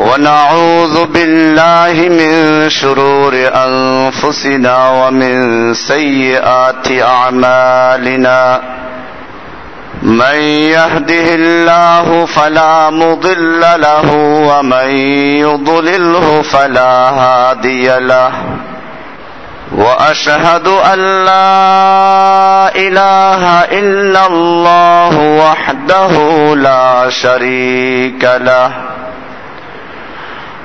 ونعوذ بالله من شرور أنفسنا ومن سيئات أعمالنا. من يهده الله فلا مضل له ومن يضلله فلا هادي له. وأشهد أن لا إله إلا الله وحده لا شريك له.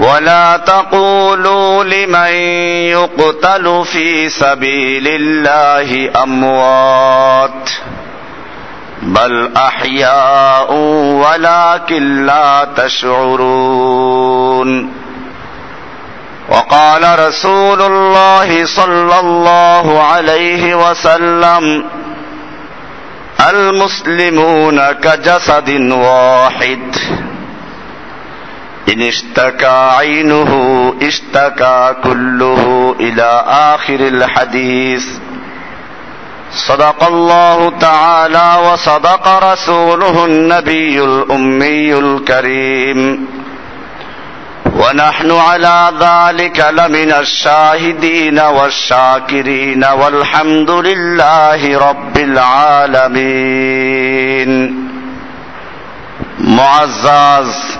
ولا تقولوا لمن يقتل في سبيل الله أموات بل أحياء ولكن لا تشعرون وقال رسول الله صلى الله عليه وسلم المسلمون كجسد واحد إن اشتكى عينه اشتكى كله إلى آخر الحديث. صدق الله تعالى وصدق رسوله النبي الأمي الكريم. ونحن على ذلك لمن الشاهدين والشاكرين والحمد لله رب العالمين. معزز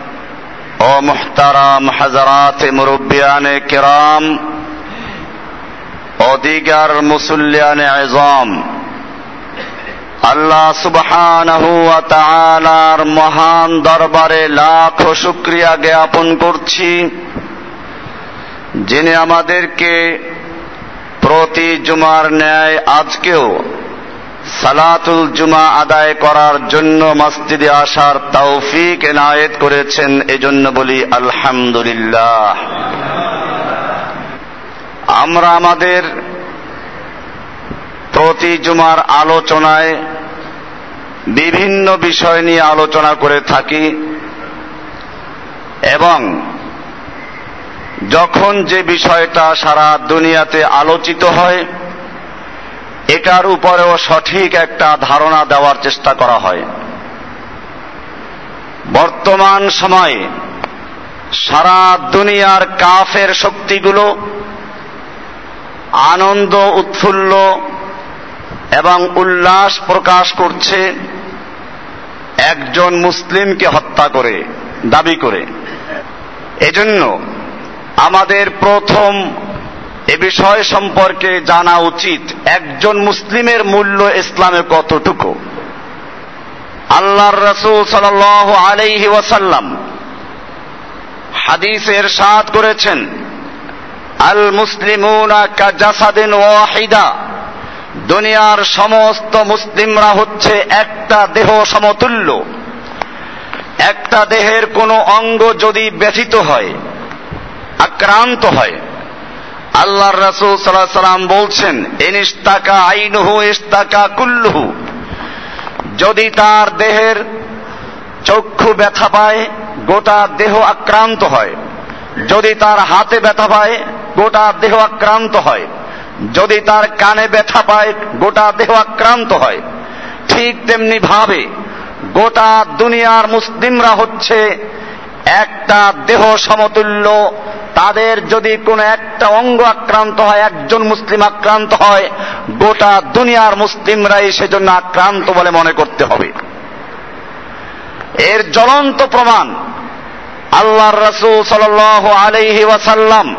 ও মুহতারাম হাজারাত মুরব্বিয়ানে কিরাম দিগার মুসল্লিয়ানে আজম। আল্লাহ তাআলার মহান দরবারে লাখ শুকরিয়া জ্ঞাপন করছি, যিনি আমাদেরকে প্রতি জুমার ন্যায় আজকেও সালাতুল জুমা আদায় করার জন্য মসজিদে আসার তৌফিক এনায়েত করেছেন, এজন্য বলি আলহামদুলিল্লাহ। আমরা আমাদের প্রতি জুমার আলোচনায় বিভিন্ন বিষয় নিয়ে আলোচনা করে থাকি এবং যখন যে বিষয়টা সারা দুনিয়াতে আলোচিত হয় এটার উপরেও সঠিক একটা ধারণা দেওয়ার চেষ্টা করা হয়। বর্তমান সময়ে সারা দুনিয়ার কাফের শক্তিগুলো আনন্দ, উৎফুল্ল এবং উল্লাস প্রকাশ করছে একজন মুসলিমকে হত্যা করে, দাবি করে। এজন্য আমাদের প্রথম এ বিষয় সম্পর্কে জানা উচিত, একজন মুসলিমের মূল্য ইসলামে কতটুকু? আল্লাহর রসুল সাল আলাইহি ওয়াসাল্লাম হাদিসের সাদ করেছেন, আল মুসলিমুনা দুনিয়ার সমস্ত মুসলিমরা হচ্ছে একটা দেহ সমতুল্য। একটা দেহের কোনো অঙ্গ যদি ব্যথিত হয়, আক্রান্ত হয় আল্লাহর রাসূল সাল্লাল্লাহু সাল্লাম বলছেন ইনিস্তাকা আইনুহু ইস্তাকা কুল্লুহু। যদি তার দেহের চক্ষু ব্যথা পায়, গোটা দেহ আক্রান্ত হয়। যদি তার হাতে ব্যথা পায়, গোটা দেহ আক্রান্ত হয়। যদি তার কানে ব্যথা পায়, গোটা দেহ আক্রান্ত হয়। ঠিক তেমনি ভাবে গোটা দুনিয়ার মুসলিমরা হচ্ছে একটা দেহ সমতুল্য তাদের যদি কোনো একটা অঙ্গ আক্রান্ত হয়, একজন মুসলিম আক্রান্ত হয়, গোটা দুনিয়ার মুসলিমরাই সেজন্য আক্রান্ত বলে মনে করতে হবে। এর জ্বলন্ত প্রমাণ আল্লাহর রসুল সাল আলহি ওয়াসাল্লাম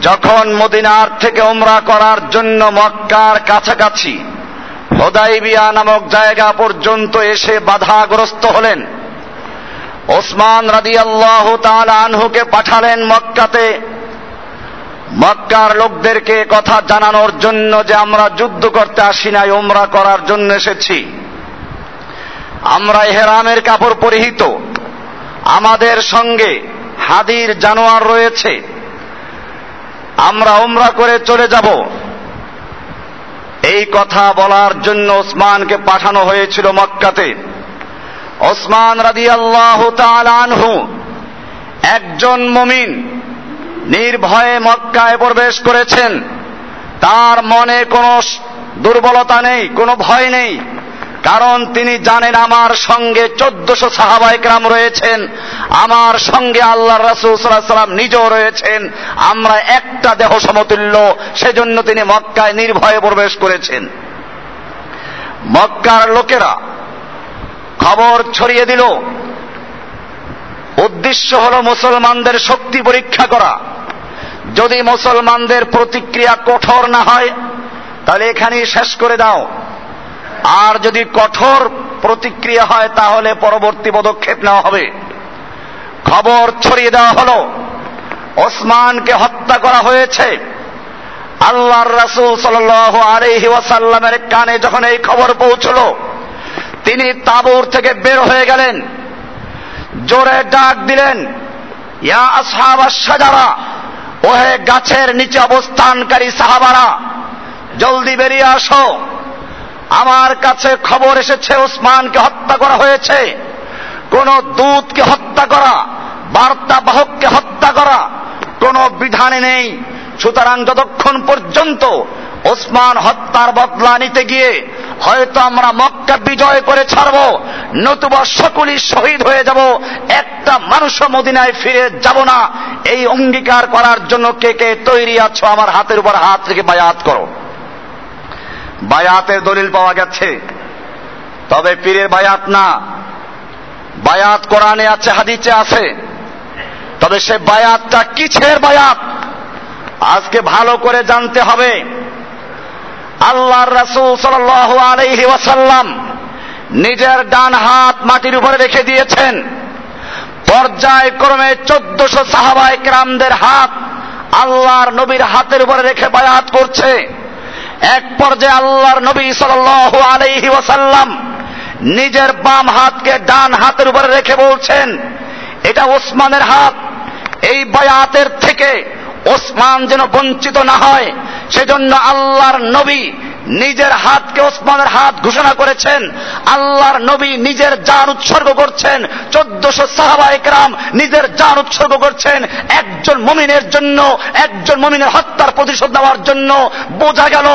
যখন মদিনার থেকে ওমরা করার জন্য মক্কার কাছাকাছি হোদাইবিয়া নামক জায়গা পর্যন্ত এসে বাধাগ্রস্ত হলেন ওসমান রাদি আল্লাহ আনহুকে পাঠালেন মক্কাতে। মক্কার লোকদেরকে কথা জানানোর জন্য যে আমরা যুদ্ধ করতে আসি নাই ওমরা করার জন্য এসেছি। আমরা হেরামের কাপড় পরিহিত। আমাদের সঙ্গে হাদির জানোয়ার রয়েছে। আমরা ওমরা করে চলে যাব। এই কথা বলার জন্য ওসমানকে পাঠানো হয়েছিল মক্কাতে। ওসমান রাদি আল্লাহ আনহু একজন মমিন নির্ভয়ে মক্কায় প্রবেশ করেছেন। তার মনে কোনো দুর্বলতা নেই, কোনো ভয় নেই, কারণ তিনি জানেন আমার সঙ্গে চোদ্দশো সাহাবাইকরাম রয়েছেন, আমার সঙ্গে আল্লাহ রাসুল সাল্লাম নিজেও রয়েছেন, আমরা একটা দেহ সমতুল্য, সেজন্য তিনি মক্কায় নির্ভয়ে প্রবেশ করেছেন। মক্কার লোকেরা খবর ছড়িয়ে দিল। উদ্দেশ্য হল মুসলমানদের শক্তি পরীক্ষা করা। যদি মুসলমানদের প্রতিক্রিয়া কঠোর না হয়, তাহলে এখানেই শেষ করে দাও। আর যদি কঠোর প্রতিক্রিয়া হয়, তাহলে পরবর্তী পদক্ষেপ নেওয়া হবে। খবর ছড়িয়ে দেওয়া হল, ওসমানকে হত্যা করা হয়েছে। আল্লাহর রাসুল সাল আলহি ওয়াসাল্লামের কানে যখন এই খবর পৌঁছল তিনি তাবুর থেকে বের হয়ে গেলেন। জোরে ডাক দিলেন, ইয়া আসহাব সাজারা ওহে গাছের নিচে অবস্থানকারী সাহাবারা, জলদি বেরিয়ে আসো। আমার কাছে খবর এসেছে, ওসমানকে হত্যা করা হয়েছে। কোন দূতকে হত্যা করা, বার্তা বাহককে হত্যা করা, কোন বিধানে নেই। সুতরাং যতক্ষণ পর্যন্ত ওসমান হত্যার বদলা নিতে গিয়ে হয়তো আমরা মক্কা বিজয় করে ছাড়ব, নতুবা সকলই শহীদ হয়ে যাব, একটা মানুষ মদিনায় ফিরে যাব না। এই অঙ্গীকার করার জন্য কে কে তৈরি আছো আমার হাতের উপর হাত রেখে বায়াত করো। বায়াতের দলিল পাওয়া গেছে। তবে পীরের বায়াত না। বায়াত কোরআনে আছে হাদিচে আছে। তবে সে বায়াতটা কিছের বায়াত? আজকে ভালো করে জানতে হবে। আল্লাহর রাসূল সাল্লাল্লাহু আলাইহি ওয়াসাল্লাম নিজের ডান হাত মাটির উপরে রেখে দিয়েছেন। পর্যায়ক্রমে চোদ্দশো সাহাবায় ক্রামদের হাত আল্লাহর নবীর হাতের উপরে রেখে বায়াত করছে। এক পর্যায়ে আল্লাহর নবী সাল্লাল্লাহু আলাইহি ওয়াসাল্লাম নিজের বাম হাতকে ডান হাতের উপরে রেখে বলছেন, এটা ওসমানের হাত। এই বায়াতের থেকে ওসমান যেন বঞ্চিত না হয় সেজন্য আল্লাহর নবী নিজের হাতকে ওসমানের হাত ঘোষণা করেছেন। আল্লাহর নবী নিজের যান উৎসর্গ করছেন। চোদ্দশো সাহাবা একরাম নিজের যান উৎসর্গ করছেন। একজন মমিনের জন্য, একজন মমিনের হত্যার প্রতিশোধ নেওয়ার জন্য বোঝা গেল,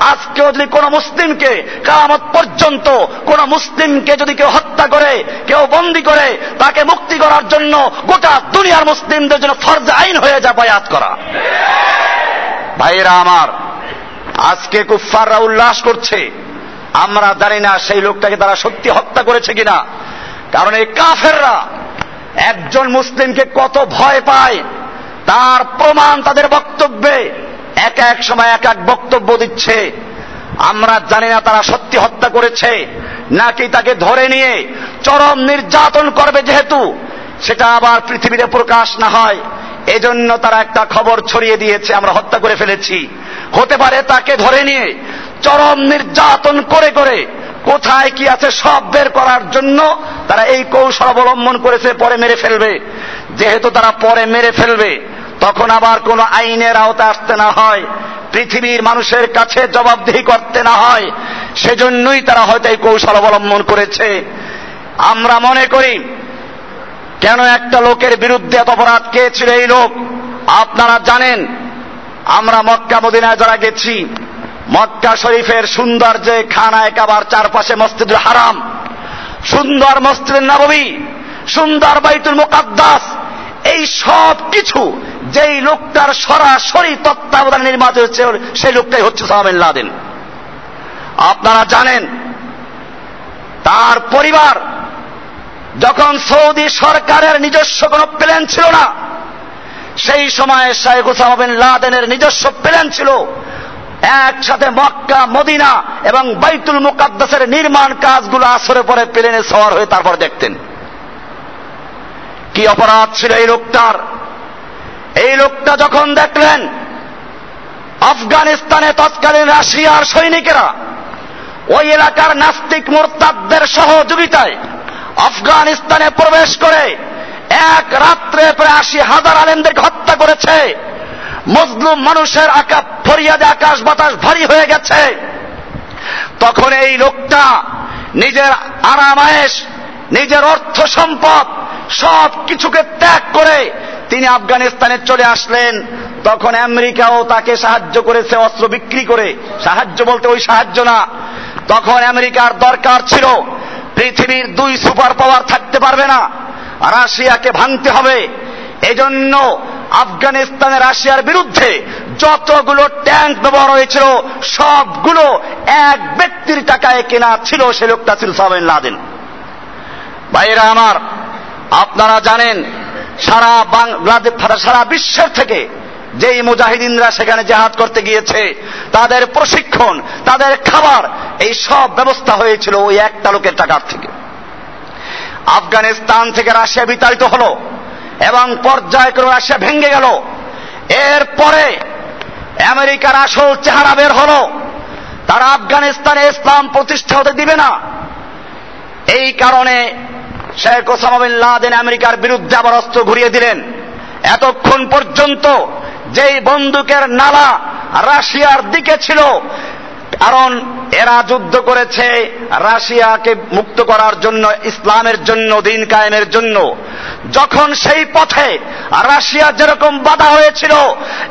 আজকে যদি কোন মুসলিমকে কামত পর্যন্ত কোন মুসলিমকে যদি কেউ হত্যা করে, কেউ বন্দি করে, তাকে মুক্তি করার জন্য গোটা দুনিয়ার মুসলিমদের জন্য ফরজ আইন হয়ে যা বায়াত করা। ভাইয়েরা আমার আজকে কুফাররা উল্লাস করছে। আমরা জানি না সেই লোকটাকে তারা সত্যি হত্যা করেছে কিনা। কারণ এই কাফেররা একজন মুসলিমকে কত ভয় পায়, তার প্রমাণ তাদের বক্তব্যে এক এক সময় এক এক বক্তব্য দিচ্ছে। আমরা জানি না তারা সত্যি হত্যা করেছে, নাকি তাকে ধরে নিয়ে চরম নির্যাতন করবে যেহেতু, সেটা আবার পৃথিবীতে প্রকাশ না হয়। এজন্য তারা একটা খবর ছড়িয়ে দিয়েছে, আমরা হত্যা করে ফেলেছি। হতে পারে তাকে ধরে নিয়ে চরম নির্যাতন করে করে কোথায় কি আছে সব বের করার জন্য তারা এই কৌশল অবলম্বন করেছে, পরে মেরে ফেলবে। যেহেতু তারা পরে মেরে ফেলবে, তখন আবার কোন আইনের আওতা আসতে না হয়, পৃথিবীর মানুষের কাছে জবাবদিহি করতে না হয়, সেজন্যই তারা হয়তো এই কৌশল অবলম্বন করেছে। আমরা মনে করি, কেন একটা লোকের বিরুদ্ধে এত অপরাধ, কে ছিল এই লোক? আপনারা জানেন আমরা মক্কা মদিনায় যারা গেছি, মক্কা শরীফের সুন্দর যে খানায় কাবার চারপাশে মসজিদুল হারাম, সুন্দর মসজিদ নবী সুন্দর বাইতুল মুকাদ্দাস, এই সব কিছু যেই লোকটার সরাসরি তত্ত্বাবধানে নির্মাণ হচ্ছে সেই লোকটাই হচ্ছে সাহাবিন লাদেন আপনারা জানেন, তার পরিবার যখন সৌদি সরকারের নিজস্ব কোন প্ল্যান ছিল না সেই সময় শাহেখ ওসামা বিন লাদেনের নিজস্ব প্ল্যান ছিল একসাথে মক্কা, মদিনা এবং বাইতুল মুকাদ্দাসের নির্মাণ কাজগুলো আসরে পরে প্লেনে সওয়ার হয়ে তারপর দেখতেন। কি অপরাধ ছিল এই লোকটার? এই লোকটা যখন দেখলেন, আফগানিস্তানে তৎকালীন রাশিয়ার সৈনিকেরা ওই এলাকার নাস্তিক মোরতাদদের সহযোগিতায় আফগানিস্তানে প্রবেশ করে এক রাত্রে প্রায় আশি হাজার আলেমদেরকে হত্যা করেছে। মজলুম মানুষের আকা ফরিয়াদে, আকাশ বাতাস ভারী হয়ে গেছে। তখন এই লোকটা নিজের আরামায়েশ নিজের অর্থ সম্পদ সব কিছুকে ত্যাগ করে তিনি আফগানিস্তানে চলে আসলেন। তখন আমেরিকাও তাকে সাহায্য করেছে, অস্ত্র বিক্রি করে। সাহায্য বলতে ওই সাহায্য না। তখন আমেরিকার দরকার ছিল, পৃথিবীর দুই সুপার পাওয়ার থাকতে পারবে না। রাশিয়াকে ভাঙতে হবে। এজন্য আফগানিস্তানে রাশিয়ার বিরুদ্ধে যতগুলো ট্যাঙ্ক ব্যবহার হয়েছিল, সবগুলো এক ব্যক্তির টাকায় কেনা ছিল সে লোকটা ছিল সাবেন লাদেন। ভাইরা আমার, আপনারা জানেন, সারা বাংলাদেশ সারা বিশ্বের থেকে যেই মুজাহিদিনরা সেখানে জেহাদ করতে গিয়েছে, তাদের প্রশিক্ষণ, তাদের খাবার, এই সব ব্যবস্থা হয়েছিল ওই একটা লোকের টাকার থেকে। আফগানিস্তান থেকে রাশিয়া বিতাড়িত হলো এবং পর্যায়ক্রমে রাশিয়া ভেঙে গেল। এরপরে আমেরিকার আসল চেহারা বের হলো। তারা আফগানিস্তানে ইসলাম প্রতিষ্ঠা হতে দিবে না। এই কারণে শেখ ওসামা বিন লাদেন আমেরিকার বিরুদ্ধে আবার অস্ত্র ঘুরিয়ে দিলেন। এতক্ষণ পর্যন্ত যেই বন্দুকের নালা রাশিয়ার দিকে ছিল কারণ এরা যুদ্ধ করেছে রাশিয়াকে মুক্ত করার জন্য, ইসলামের জন্য, দিন কায়েমের জন্য। যখন সেই পথে রাশিয়া যেরকম বাধা হয়েছিল,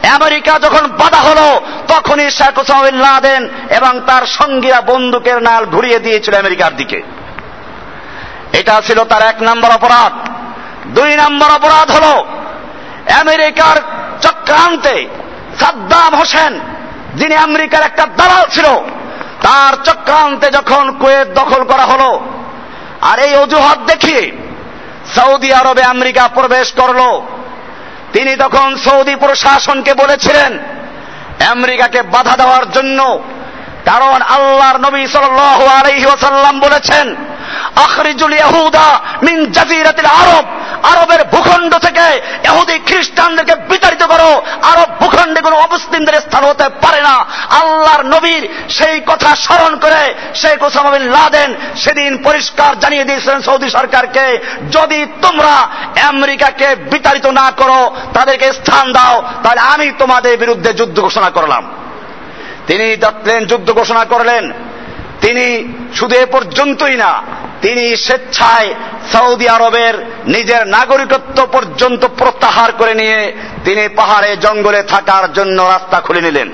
আমেরিকা যখন বাধা হলো, তখনই শেখ ওসামিন লাদেন এবং তার সঙ্গীরা বন্দুকের নাল ঘুরিয়ে দিয়েছিল আমেরিকার দিকে। এটা ছিল তার এক নম্বর অপরাধ। দুই নম্বর অপরাধ হল, আমেরিকার চক্রান্তে সাদ্দাম হোসেন যিনি আমেরিকার একটা দালাল ছিল, তার চক্রান্তে যখন কুয়েত দখল করা হলো, আর এই অজুহাত দেখিয়ে সৌদি আরবে আমেরিকা প্রবেশ করল, তিনি তখন সৌদি প্রশাসনকে বলেছিলেন, আমেরিকাকে বাধা দেওয়ার জন্য কারণ আল্লাহর নবী সাল আলহি ওসাল্লাম বলেছেন, আখরিজুল ইহুদা মিন জাজিরাতিল আরব। আরবের ভূখণ্ড থেকে এহুদি খ্রিস্টানদেরকে বিতাড়িত করো। আরব ভূখণ্ডে কোনো অমুসলিমদের স্থান হতে পারে না। আল্লাহর নবীর সেই কথা স্মরণ করে শেখ ওসামা বিন লাদেন সেদিন পরিষ্কার জানিয়ে দিয়েছিলেন সৌদি সরকারকে, যদি তোমরা আমেরিকাকে বিতাড়িত না করো, তাদেরকে স্থান দাও, তাহলে আমি তোমাদের বিরুদ্ধে যুদ্ধ ঘোষণা করলাম। তিনি যুদ্ধ ঘোষণা করলেন। তিনি শুধু এ পর্যন্তই না, তিনি স্বেচ্ছায় সৌদি আরবের নিজের নাগরিকত্ব পর্যন্ত প্রত্যাহার করে নিয়ে তিনি পাহাড়ে, জঙ্গলে থাকার জন্য রাস্তা খুলে নিলেন।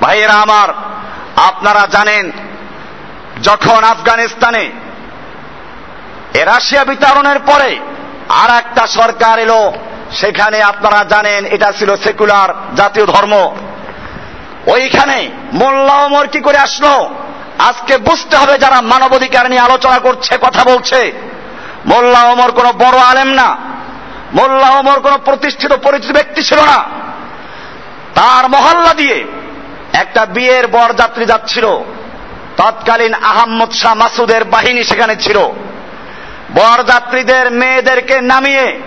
ভাইয়েরা আমার, আপনারা জানেন, যখন আফগানিস্তানে রাশিয়া বিতরণের পরে আর একটা সরকার এলো, সেখানে আপনারা জানেন এটা ছিল সেকুলার জাতীয় ধর্ম। ওইখানে মোল্লা ওমর কি করে আসলো? আজকে বুঝতে হবে যারা মানবাধিকার নিয়ে আলোচনা করছে, কথা বলছে। মোল্লা ওমর কোন বড় আলেম না। মোল্লা ওমর কোন প্রতিষ্ঠিত, পরিচিত ব্যক্তি ছিল না। তার মহল্লা দিয়ে একটা বিয়ের বরযাত্রী যাচ্ছিল। তৎকালীন আহম্মদ শাহ মাসুদের বাহিনী সেখানে ছিল। বরযাত্রীদের মেয়েদেরকে নামিয়ে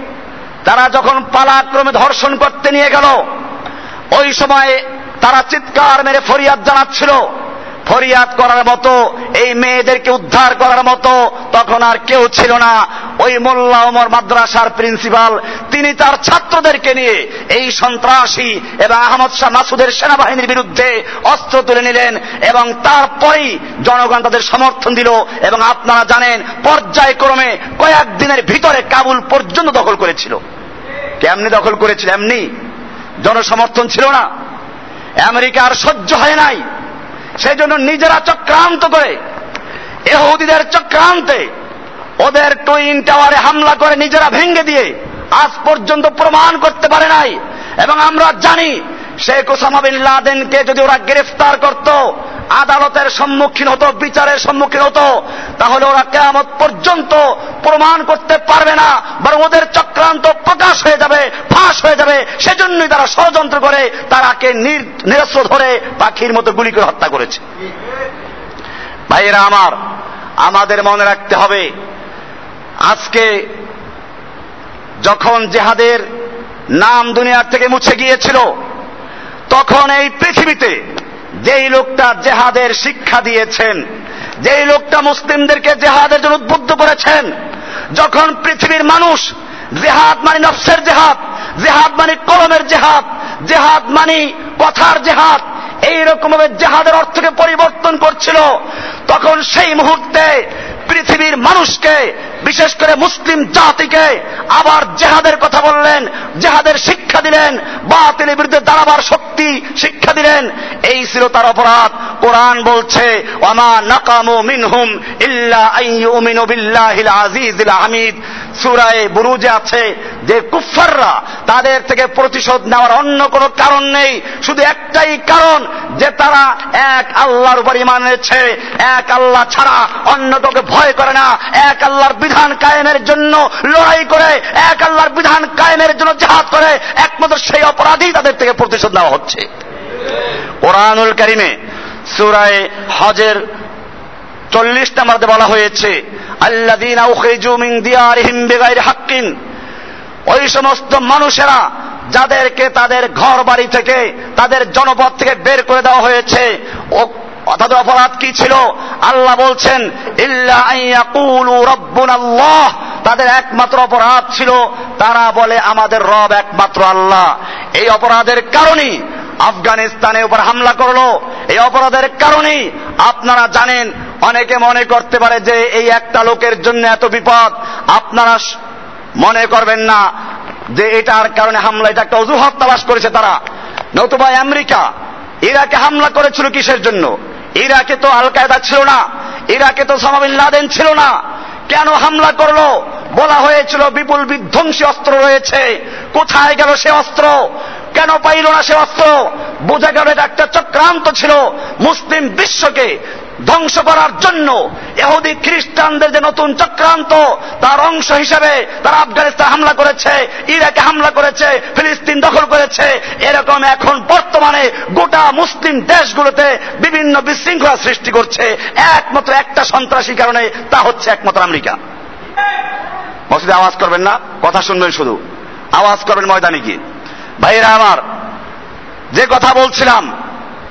তারা যখন পালাক্রমে ধর্ষণ করতে নিয়ে গেল, ওই সময় তারা চিৎকার মেরে ফরিয়াদ জানাচ্ছিল। ফরিয়াদ করার মতো, এই মেয়েদেরকে উদ্ধার করার মতো তখন আর কেউ ছিল না। ওই মোল্লা ওমর মাদ্রাসার প্রিন্সিপাল, তিনি তার ছাত্রদেরকে নিয়ে এই সন্ত্রাসী এবং আহমদ শাহ মাসুদের সেনাবাহিনীর বিরুদ্ধে অস্ত্র তুলে নিলেন এবং তারপরেই জনগণ তাদের সমর্থন দিল এবং আপনারা জানেন, পর্যায়ক্রমে কয়েকদিনের ভিতরে কাবুল পর্যন্ত দখল করেছিল। কেমনি দখল করেছিল? এমনি জনসমর্থন ছিল না। আমেরিকা আর সহ্য হয় নাই। সেই জন্য নিজেরা চক্রান্ত করে এহুদিদের চক্রান্তে ওদের টুইন টাওয়ারে হামলা করে নিজেরা ভেঙে দিয়ে আজ পর্যন্ত প্রমাণ করতে পারে নাই। এবং আমরা জানি শেখ ওসামা বিন লাদেনকে যদি ওরা গ্রেফতার করত আদালতের সম্মুখীন হতো, বিচারের সম্মুখীন হতো, তাহলে ওরা কেয়ামত পর্যন্ত প্রমাণ করতে পারবে না, বরং ওদের চক্রান্ত প্রকাশ হয়ে যাবে, ফাঁস হয়ে যাবে, সেজন্যই তারা ষড়যন্ত্র করে, তারাকে নিরস্ত্র ধরে পাখির মতো গুলি করে হত্যা করেছে। ভাইয়েরা আমার, আমাদের মনে রাখতে হবে, আজকে যখন জেহাদের নাম দুনিয়ার থেকে মুছে গিয়েছিল, তখন এই পৃথিবীতে যেই লোকটা জেহাদের শিক্ষা দিয়েছেন, যেই লোকটা মুসলিমদেরকে জেহাদের জন্য উদ্বুদ্ধ করেছেন, যখন পৃথিবীর মানুষ জেহাদ মানে নফসের জেহাদ জেহাদ মানে কলমের জেহাদ জেহাদ মানে কথার জেহাদ এইরকম ভাবে জেহাদের অর্থকে পরিবর্তন করছিল, তখন সেই মুহূর্তে পৃথিবীর মানুষকে, বিশেষ করে মুসলিম জাতিকে আবার জেহাদের কথা বললেন, জেহাদের শিক্ষা দিলেন, বাতিলের বিরুদ্ধে দাঁড়াবার শক্তি, শিক্ষা দিলেন। এই ছিল তার অপরাধ। কোরআন বলছে, ওয়ামা নাকামু মিনহুম ইল্লা আইয়ুমিনু বিল্লাহিল আজিজিল হামিদ। বুরুজে আছে যে কুফাররা তাদের থেকে প্রতিশোধ নেওয়ার অন্য কোনো কারণ নেই। শুধু একটাই কারণ, যে তারা এক আল্লাহর উপর ইমান এনেছে, এক আল্লাহ ছাড়া অন্য কাউকে ভয় করে না। এক আল্লাহর বিধান কায়েমের জন্য লড়াই করে, এক আল্লাহর বিধান কায়েমের জন্য জাহাজ করে, একমাত্র সেই অপরাধী তাদের থেকে প্রতিশোধ নেওয়া হচ্ছে। কোরআনুল কারিমে সুরায় হজের চল্লিশ নাম্বারতে বলা হয়েছে আল্লাদিন হাক্কিন। ওই সমস্ত মানুষেরা যাদেরকে তাদের ঘর বাড়ি থেকে, তাদের জনপদ থেকে বের করে দেওয়া হয়েছে তাদের অপরাধ কি ছিল? আল্লাহ বলছেন আল্লাহ। তাদের একমাত্র অপরাধ ছিল, তারা বলে, আমাদের রব একমাত্র আল্লাহ। এই অপরাধের কারণেই আফগানিস্তানের উপর হামলা করল। এই অপরাধের কারণেই আপনারা জানেন, অনেকে মনে করতে পারে যে এই একটা লোকের জন্য এত বিপদ। আপনারা মনে করবেন না যে এটার কারণে হামলা এটা একটা অজুহাত তালাশ করেছে তারা। নতুবা আমেরিকা, ইরাকে হামলা করেছিল কিসের জন্য? ইরাকে তো আল কায়দা ছিল না, ইরাকে তো সামাবিন লাদেন ছিল না। কেন হামলা করল? বলা হয়েছিল বিপুল বিধ্বংসী অস্ত্র রয়েছে। কোথায় গেল সে অস্ত্র? কেন পাইল না সে অস্ত্র? বোঝা গেল এটা একটা চক্রান্ত ছিল মুসলিম বিশ্বকে। ধ্বংস করার জন্য এহুদি খ্রিস্টানদের যে নতুন চক্রান্ত, তার অংশ হিসেবে তারা আফগানিস্তান হামলা করেছে, ইরাকে হামলা করেছে, ফিলিস্তিন দখল করেছে। এরকম এখন বর্তমানে গোটা মুসলিম দেশগুলোতে বিভিন্ন বিশৃঙ্খলা সৃষ্টি করছে। একমাত্র একটা সন্ত্রাসী কারণে তা হচ্ছে একমাত্র আমেরিকা। মসজিদে আওয়াজ করবেন না, কথা শুনবেন শুধু। আওয়াজ করবেন ময়দানে গিয়ে। ভাইরা আমার, যে কথা বলছিলাম,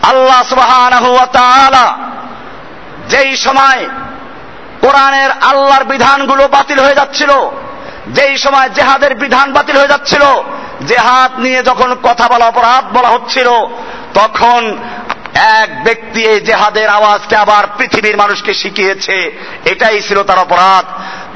আল্লাহ সুবাহ যেই সময় কোরআনের আল্লাহর বিধানগুলো বাতিল হয়ে যাচ্ছিল, যেই সময় জেহাদের বিধান বাতিল হয়ে যাচ্ছিল, জেহাদ নিয়ে যখন কথা বলা, অপরাধ বলা হচ্ছিল, তখন এক ব্যক্তি এই জেহাদের আওয়াজকে আবার পৃথিবীর মানুষকে শিখিয়েছে। এটাই ছিল তার অপরাধ।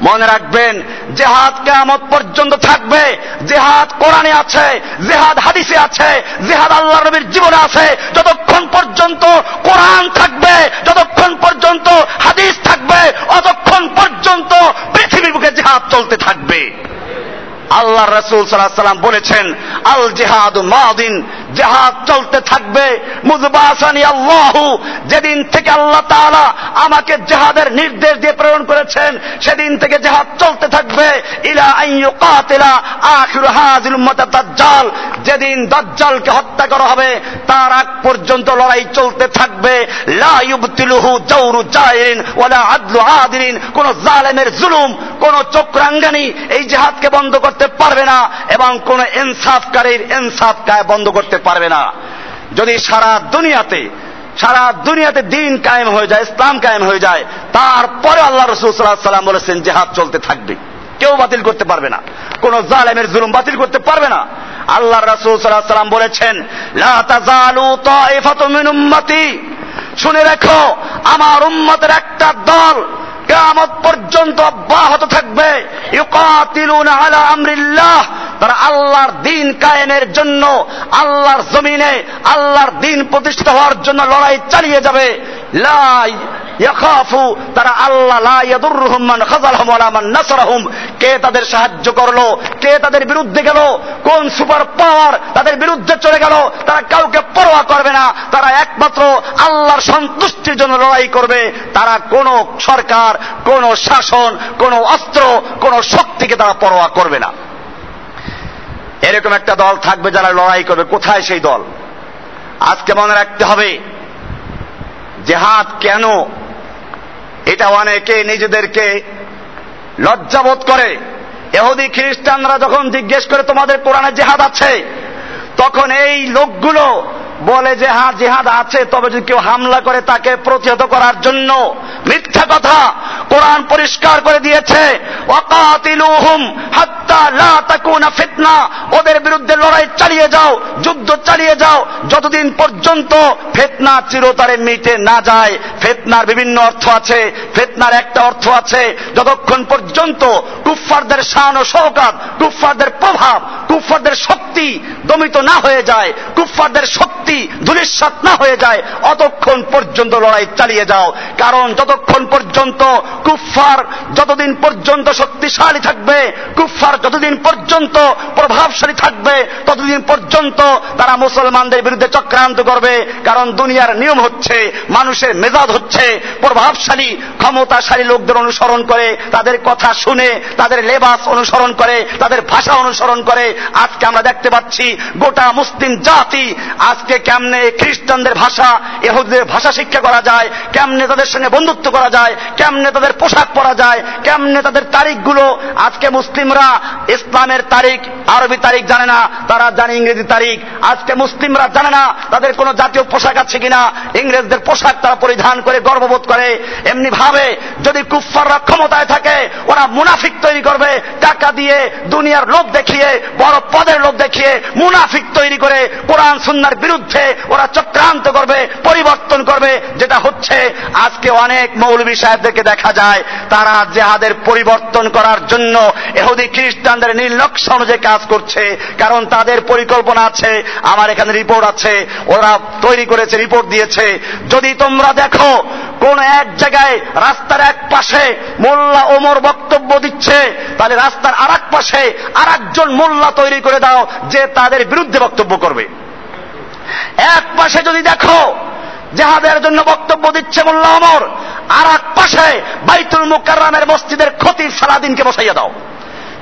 মনে রাখবেন, জেহাদ কেমত পর্যন্ত থাকবে। জেহাদ কোরআনে আছে, জেহাদ হাদিসে আছে, জেহাদ আল্লাহ নবীর জীবনে আছে। যতক্ষণ পর্যন্ত কোরআন থাকবে, যতক্ষণ পর্যন্ত হাদিস থাকবে, অতক্ষণ পর্যন্ত পৃথিবীর বুকে জেহাদ চলতে থাকবে। আল্লাহ রসুল সাল্লাহ সাল্লাম বলেছেন আল জেহাদ মাদিন জেহাদ চলতে থাকবে। মুজবাসানি আল্লাহ, যেদিন থেকে আল্লাহ তাআলা আমাকে জাহাদের নির্দেশ দিয়ে প্রেরণ করেছেন, সেদিন থেকে জেহাদ চলতে থাকবে। ইলা আখির যেদিন দাজ্জালকে হত্যা করা হবে, তার আগ পর্যন্ত লড়াই চলতে থাকবে। লা ইউবতিলুহু জাওরু জাইরিন ওয়ালা আদলু কোন জালেমের জুলুম, কোন চক্রাঙ্গানি এই জেহাদকে বন্ধ করতে পারবে না, এবং কোন ইনসাফকারীর ইনসাফ বন্ধ করতে পারবে না। যদি সারা দুনিয়াতে সারা দুনিয়াতে দিন কায়েম হয়ে যায়, ইসলাম কায়েম হয়ে যায়, তারপরে আল্লাহ রসুল সাল্লাহ সাল্লাম বলেছেন, জেহাদ চলতে থাকবে। কেউ বাতিল করতে পারবে না। কোন জালেমের জুলুম বাতিল করতে পারবে না। আল্লাহ রসুল সাল্লাহ সাল্লাম বলেছেন শুনে রেখো, আমার উম্মতের একটা দল কেয়ামত পর্যন্ত অব্যাহত থাকবে। তারা আল্লাহর দিন কায়েমের জন্য, আল্লাহর জমিনে, আল্লাহর দিন প্রতিষ্ঠিত হওয়ার জন্য লড়াই চালিয়ে যাবে। লাই তারা আল্লাহ লা ইয়াদুররুহুম মান খাযালহুম ওয়ালা মান নাসরাহুম। কে তাদের সাহায্য করল? কে তাদের বিরুদ্ধে গেল? কোন সুপার পাওয়ার তাদের বিরুদ্ধে চলে গেল? তারা কাউকে পরোয়া করবে না। তারা একমাত্র আল্লাহর সন্তুষ্টির জন্য লড়াই করবে। তারা কোন সরকার, কোন শাসন, কোন অস্ত্র, কোন শক্তিকে তারা পরোয়া করবে না। এরকম একটা দল থাকবে যারা লড়াই করবে। কোথায় সেই দল? আজকে মনে রাখতে হবে, জেহাদ কেন এটা অনেকে নিজেদেরকে লজ্জাবোধ করে। এহুদি খ্রিস্টানরা যখন জিজ্ঞেস করে তোমাদের কোরআনে জেহাদ আছে, তখন এই লোকগুলো বলে যে হ্যাঁ জেহাদ আছে, তবে যদি কেউ হামলা করে তাকে প্রতিহত করার জন্য মিথ্যা কথা কোরআন পরিষ্কার করে দিয়েছে। তাকুনা ফিতনা। ওদের বিরুদ্ধে লড়াই চালিয়ে যাও, যুদ্ধ চালিয়ে যাও। যতদিন পর্যন্ত ফেতনা চিরতরে মিটে না যায়, ফেতনার বিভিন্ন অর্থ আছে, ফেতনার একটা অর্থ আছে, যতক্ষণ পর্যন্ত কুফফারদের শান ও কুফফারদের প্রভাব, কুফফারদের শক্তি দমিত না হয়ে যায়, কুফফারদের শক্তি না হয়ে যায়, অতক্ষণ পর্যন্ত লড়াই চালিয়ে যাও। কারণ যতক্ষণ পর্যন্ত কুফফার যতদিন পর্যন্ত শক্তিশালী থাকবে, কুফফার যতদিন পর্যন্ত প্রভাবশালী থাকবে, ততদিন পর্যন্ত তারা মুসলমানদের বিরুদ্ধে চক্রান্ত করবে, কারণ দুনিয়ার নিয়ম হচ্ছে, মানুষের মেজাজ হচ্ছে, প্রভাবশালী, ক্ষমতাশালী লোকদের অনুসরণ করে, তাদের কথা শুনে, তাদের লেবাস অনুসরণ করে, তাদের ভাষা অনুসরণ করে। আজকে আমরা দেখতে পাচ্ছি, গোটা মুসলিম জাতি আজকে কেমনে খ্রিস্টানদের ভাষা এহুদের ভাষা শিক্ষা করা যায়, কেমনে তাদের সঙ্গে বন্ধুত্ব করা যায়, কেমনে তাদের পোশাক পরা যায়, কেমনে তাদের তারিখগুলো, আজকে মুসলিমরা ইসলামের তারিখ, আরবি তারিখ জানে না, তারা জানে ইংরেজি তারিখ। আজকে মুসলিমরা জানে না, তাদের কোনো জাতীয় পোশাক আছে কিনা। ইংরেজদের পোশাক তারা পরিধান করে, গর্ববোধ করে। এমনি ভাবে যদি কুফফাররা ক্ষমতায় থাকে, ওরা মুনাফিক তৈরি করবে, টাকা দিয়ে দুনিয়ার লোক দেখিয়ে, বড় পদের লোক দেখিয়ে মুনাফিক তৈরি করে, কোরআন সুন্নার বিরুদ্ধে ওরা চক্রান্ত করবে, পরিবর্তন করবে, যেটা হচ্ছে আজকে অনেক মৌলবী সাহেবদেরকে দেখা যায়, তারা জেহাদের পরিবর্তন করার জন্য এহুদি খ্রিস্টানদের নীল নকশা অনুযায়ী কাজ করছে, কারণ তাদের পরিকল্পনা আছে, আমার এখানে রিপোর্ট আছে, ওরা তৈরি করেছে রিপোর্ট দিয়েছে। যদি তোমরা দেখো, কোন এক জায়গায় রাস্তার এক পাশে মোল্লা ওমর বক্তব্য দিচ্ছে, তাহলে রাস্তার আর পাশে আর একজন মোল্লা তৈরি করে দাও, যে তাদের বিরুদ্ধে বক্তব্য করবে। এক পাশে যদি দেখো, জেহাদের জন্য বক্তব্য দিচ্ছে মোল্লা ওমর আর এক পাশে বাইতুল মুকাররামের মসজিদের ক্ষতি সারাদিনকে বসাইয়া দাও।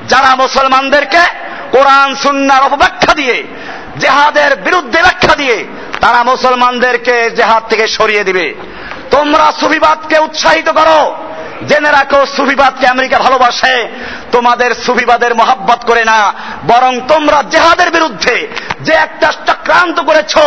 যারা মুসলমানদেরকে কোরআন, সুন্নার অপব্যাখ্যা দিয়ে, জেহাদের বিরুদ্ধে ব্যাখ্যা দিয়ে, তারা মুসলমানদেরকে জেহাদ থেকে সরিয়ে দিবে। তোমরা সুফিবাদকে উৎসাহিত করো। জেনে রাখো, সুফিবাদকে আমেরিকা ভালোবাসে। তোমাদের সুফিবাদের মহাব্বত করে না, বরং তোমরা জেহাদের বিরুদ্ধে যে একটা চক্রান্ত করেছ,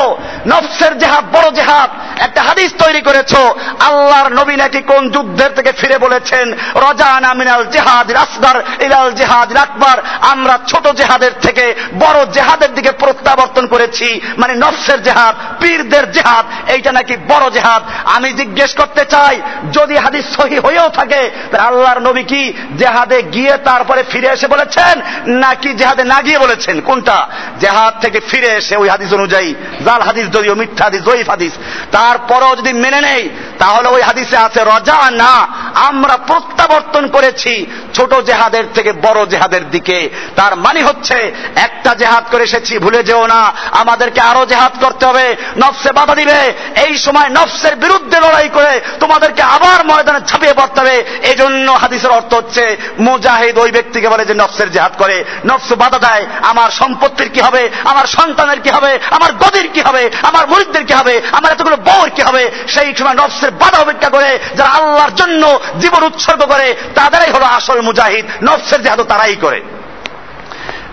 নফসের জেহাদ, বড় জেহাদ, একটা হাদিস তৈরি করেছ, আল্লাহর নবী নাকি কোন যুদ্ধের থেকে ফিরে বলেছেন, রজানা মিনাল জেহাদ আসগার ইলাল জেহাদ আকবর আমরা ছোট জেহাদের থেকে বড় জেহাদের দিকে প্রত্যাবর্তন করেছি মানে নফসের জেহাদ, পীরদের জেহাদ, এইটা নাকি বড় জেহাদ। আমি জিজ্ঞেস করতে চাই, যদি হাদিস সহি হয়েও থাকে তাহলে আল্লাহর নবী কি জেহাদে গিয়ে তারপরে ফিরে এসে বলেছেন, নাকি জেহাদে না গিয়ে বলেছেন? কোনটা? জেহাদ থেকে ফিরে এসে ওই হাদিস অনুযায়ী, জাল হাদিস যদিও মিথ্যা হাদিস, জয়ীফ হাদিস, তারপরও যদি মেনে নেই, তাহলে ওই হাদিসে আছে, রজা না আমরা প্রত্যাবর্তন করেছি ছোট জেহাদের থেকে বড় জেহাদের দিকে। তার মানে হচ্ছে, একটা জেহাদ করে এসেছি, ভুলে যেও না। আমাদেরকে আরও জেহাদ করতে হবে। নফসে বাধা দিবে। এই সময় নফসের বিরুদ্ধে লড়াই করে তোমাদেরকে আবার ময়দানে ঝাঁপিয়ে পড়তে হবে। এই জন্য হাদিসের অর্থ হচ্ছে, মুজাহিদ ওই ব্যক্তিকে বলে যে নফসের জেহাদ করে। নফস বাধা দেয়, আমার সম্পত্তির কি হবে? আমার সন্তানের কি হবে? আমার গদির কি হবে? আমার মরিদদের কি হবে? আমার এতগুলো বউর কি হবে? সেই সময় নফসের বাধা অপেক্ষা করে যারা আল্লাহর জন্য জীবন উৎসর্গ করে, তাদেরাই হলো আসল মুজাহিদ, নফসের জেহাদ তারাই করে।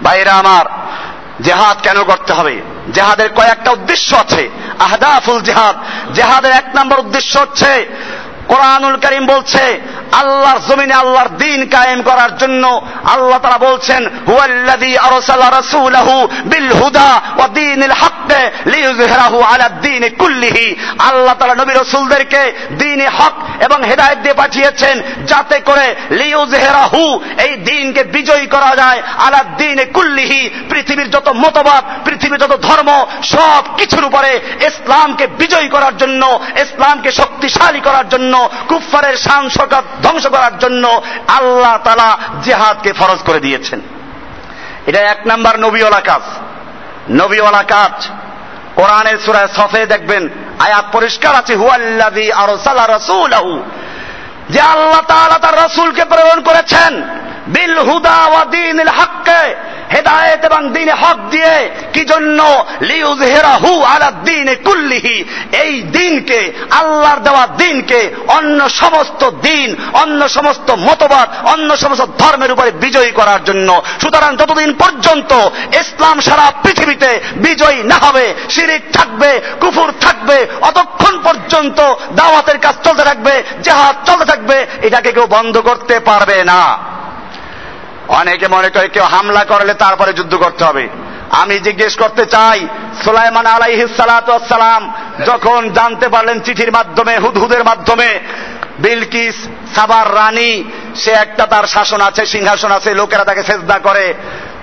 বাইরা আমার, জেহাদ কেন করতে হবে? জেহাদের কয়েকটা উদ্দেশ্য আছে। আহদাফুল জেহাদ। জেহাদের এক নম্বর উদ্দেশ্য হচ্ছে কোরআনুল করিম বলছে, আল্লাহর জমিনে আল্লাহর দিন কায়েম করার জন্য আল্লাহ তারা বলছেন, হুয়াল্লাযী আরসালা রাসূলাহু বিল হুদা ওয়া দীনিল হাক্ক লিইয়ুযহিরাহু আলা কুল্লিহি। আল্লাহ তাআলা নবী রাসূলদেরকে দ্বীনে হক এবং হেদায়েত দিয়ে পাঠিয়েছেন, যাতে করে লিইয়ুযহিরাহু এই দ্বীনকে বিজয়ী করা যায় আলা দ্বীন কুল্লিহি। পৃথিবীর যত মতবাদ, পৃথিবীর যত ধর্ম সব কিছুর উপরে ইসলামকে বিজয়ী করার জন্য, ইসলামকে শক্তিশালী করার জন্য কুফফারের শান ধ্বংস করার জন্য আল্লাহ তালা জেহাদকে ফরজ করে দিয়েছেন। এটা এক নাম্বার নবীওয়ালা কাজ। নবীওয়ালা কাজ। কোরআনের সুরায় সফে দেখবেন আয়াত পরিষ্কার আছে, হুয়াল্লাযী আরসালা রাসূলাহু যে আল্লাহ তাআলা তার রাসূলকে প্রেরণ করেছেন, বিল হুদা ওয়া দীনিল হককে। হেদায়েত এবং দিনে হক দিয়ে কি জন্য? লিউজহিরাহু আলা দিনে কুল্লিহি। এই দিনকে আল্লাহর দেওয়া দিনকে অন্য সমস্ত দিন অন্য সমস্ত মতবাদ, অন্য সমস্ত ধর্মের উপরে বিজয়ী করার জন্য। সুতরাং যতদিন পর্যন্ত ইসলাম সারা পৃথিবীতে বিজয়ী না হবে, শিরিক থাকবে, কুফুর থাকবে, অতক্ষণ পর্যন্ত দাওয়াতের কাজ চলতে থাকবে, জেহাদ চলতে থাকবে, এটাকে কেউ বন্ধ করতে পারবে না। অনেকে মনে করে কেউ হামলা করলে তারপরে যুদ্ধ করতে হবে। আমি জিজ্ঞেস করতে চাই, সুলাইমান আলাইহিসালাম যখন জানতে পারলেন চিঠির মাধ্যমে, হুদহুদের মাধ্যমে, বিলকিস সাবার রানী, সে একটা তার শাসন আছে, সিংহাসন আছে, লোকেরা তাকে সেজদা করে।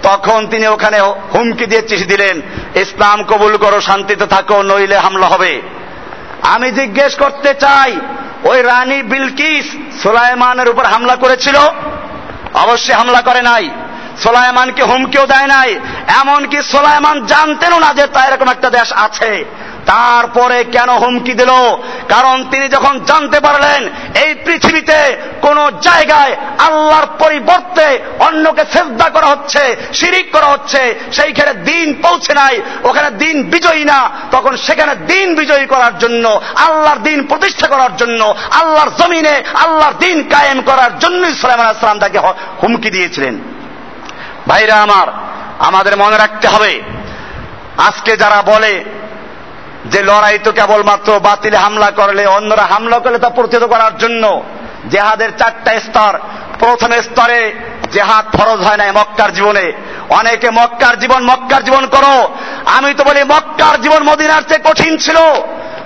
তখন তিনি ওখানে হুমকি দিয়ে চিঠি দিলেন, ইসলাম কবুল করো, শান্তিতে থাকো, নইলে হামলা হবে। আমি জিজ্ঞেস করতে চাই, ওই রানী বিলকিস সুলাইমানের উপর হামলা করেছিল? অবশ্যই হামলা করে নাই। সোলায়মানকে হুমকিও দেয় নাই। এমনকি সোলায়মান জানতেনও না যে তা এরকম একটা দেশ আছে। তারপরে কেন হুমকি দিল? কারণ তিনি যখন জানতে পারলেন, এই পৃথিবীতে কোন জায়গায় আল্লাহর পরিবর্তে অন্যকে শ্রদ্ধা করা হচ্ছে, শিরিক করা হচ্ছে, সেইখানে দিন পৌঁছে নাই, ওখানে দিন বিজয়ী না, তখন সেখানে দিন বিজয়ী করার জন্য, আল্লাহর দিন প্রতিষ্ঠা করার জন্য, আল্লাহর জমিনে আল্লাহর দিন কায়েম করার জন্যই সালাম আসলাম তাকে হুমকি দিয়েছিলেন। ভাইরা আমার, আমাদের মনে রাখতে হবে, আজকে যারা বলে যে লড়াই তো কেবলমাত্র বাতিল হামলা করলে, অন্যরা হামলা করলে তা প্রতিহত করার জন্য। জেহাদের চারটা স্তর। প্রথম স্তরে জেহাদ ফরজ হয় নাই মক্কার জীবনে। অনেকে মক্কার জীবন মক্কার জীবন করো। আমি তো বলি, মক্কার জীবন মদিনার চেয়ে কঠিন ছিল।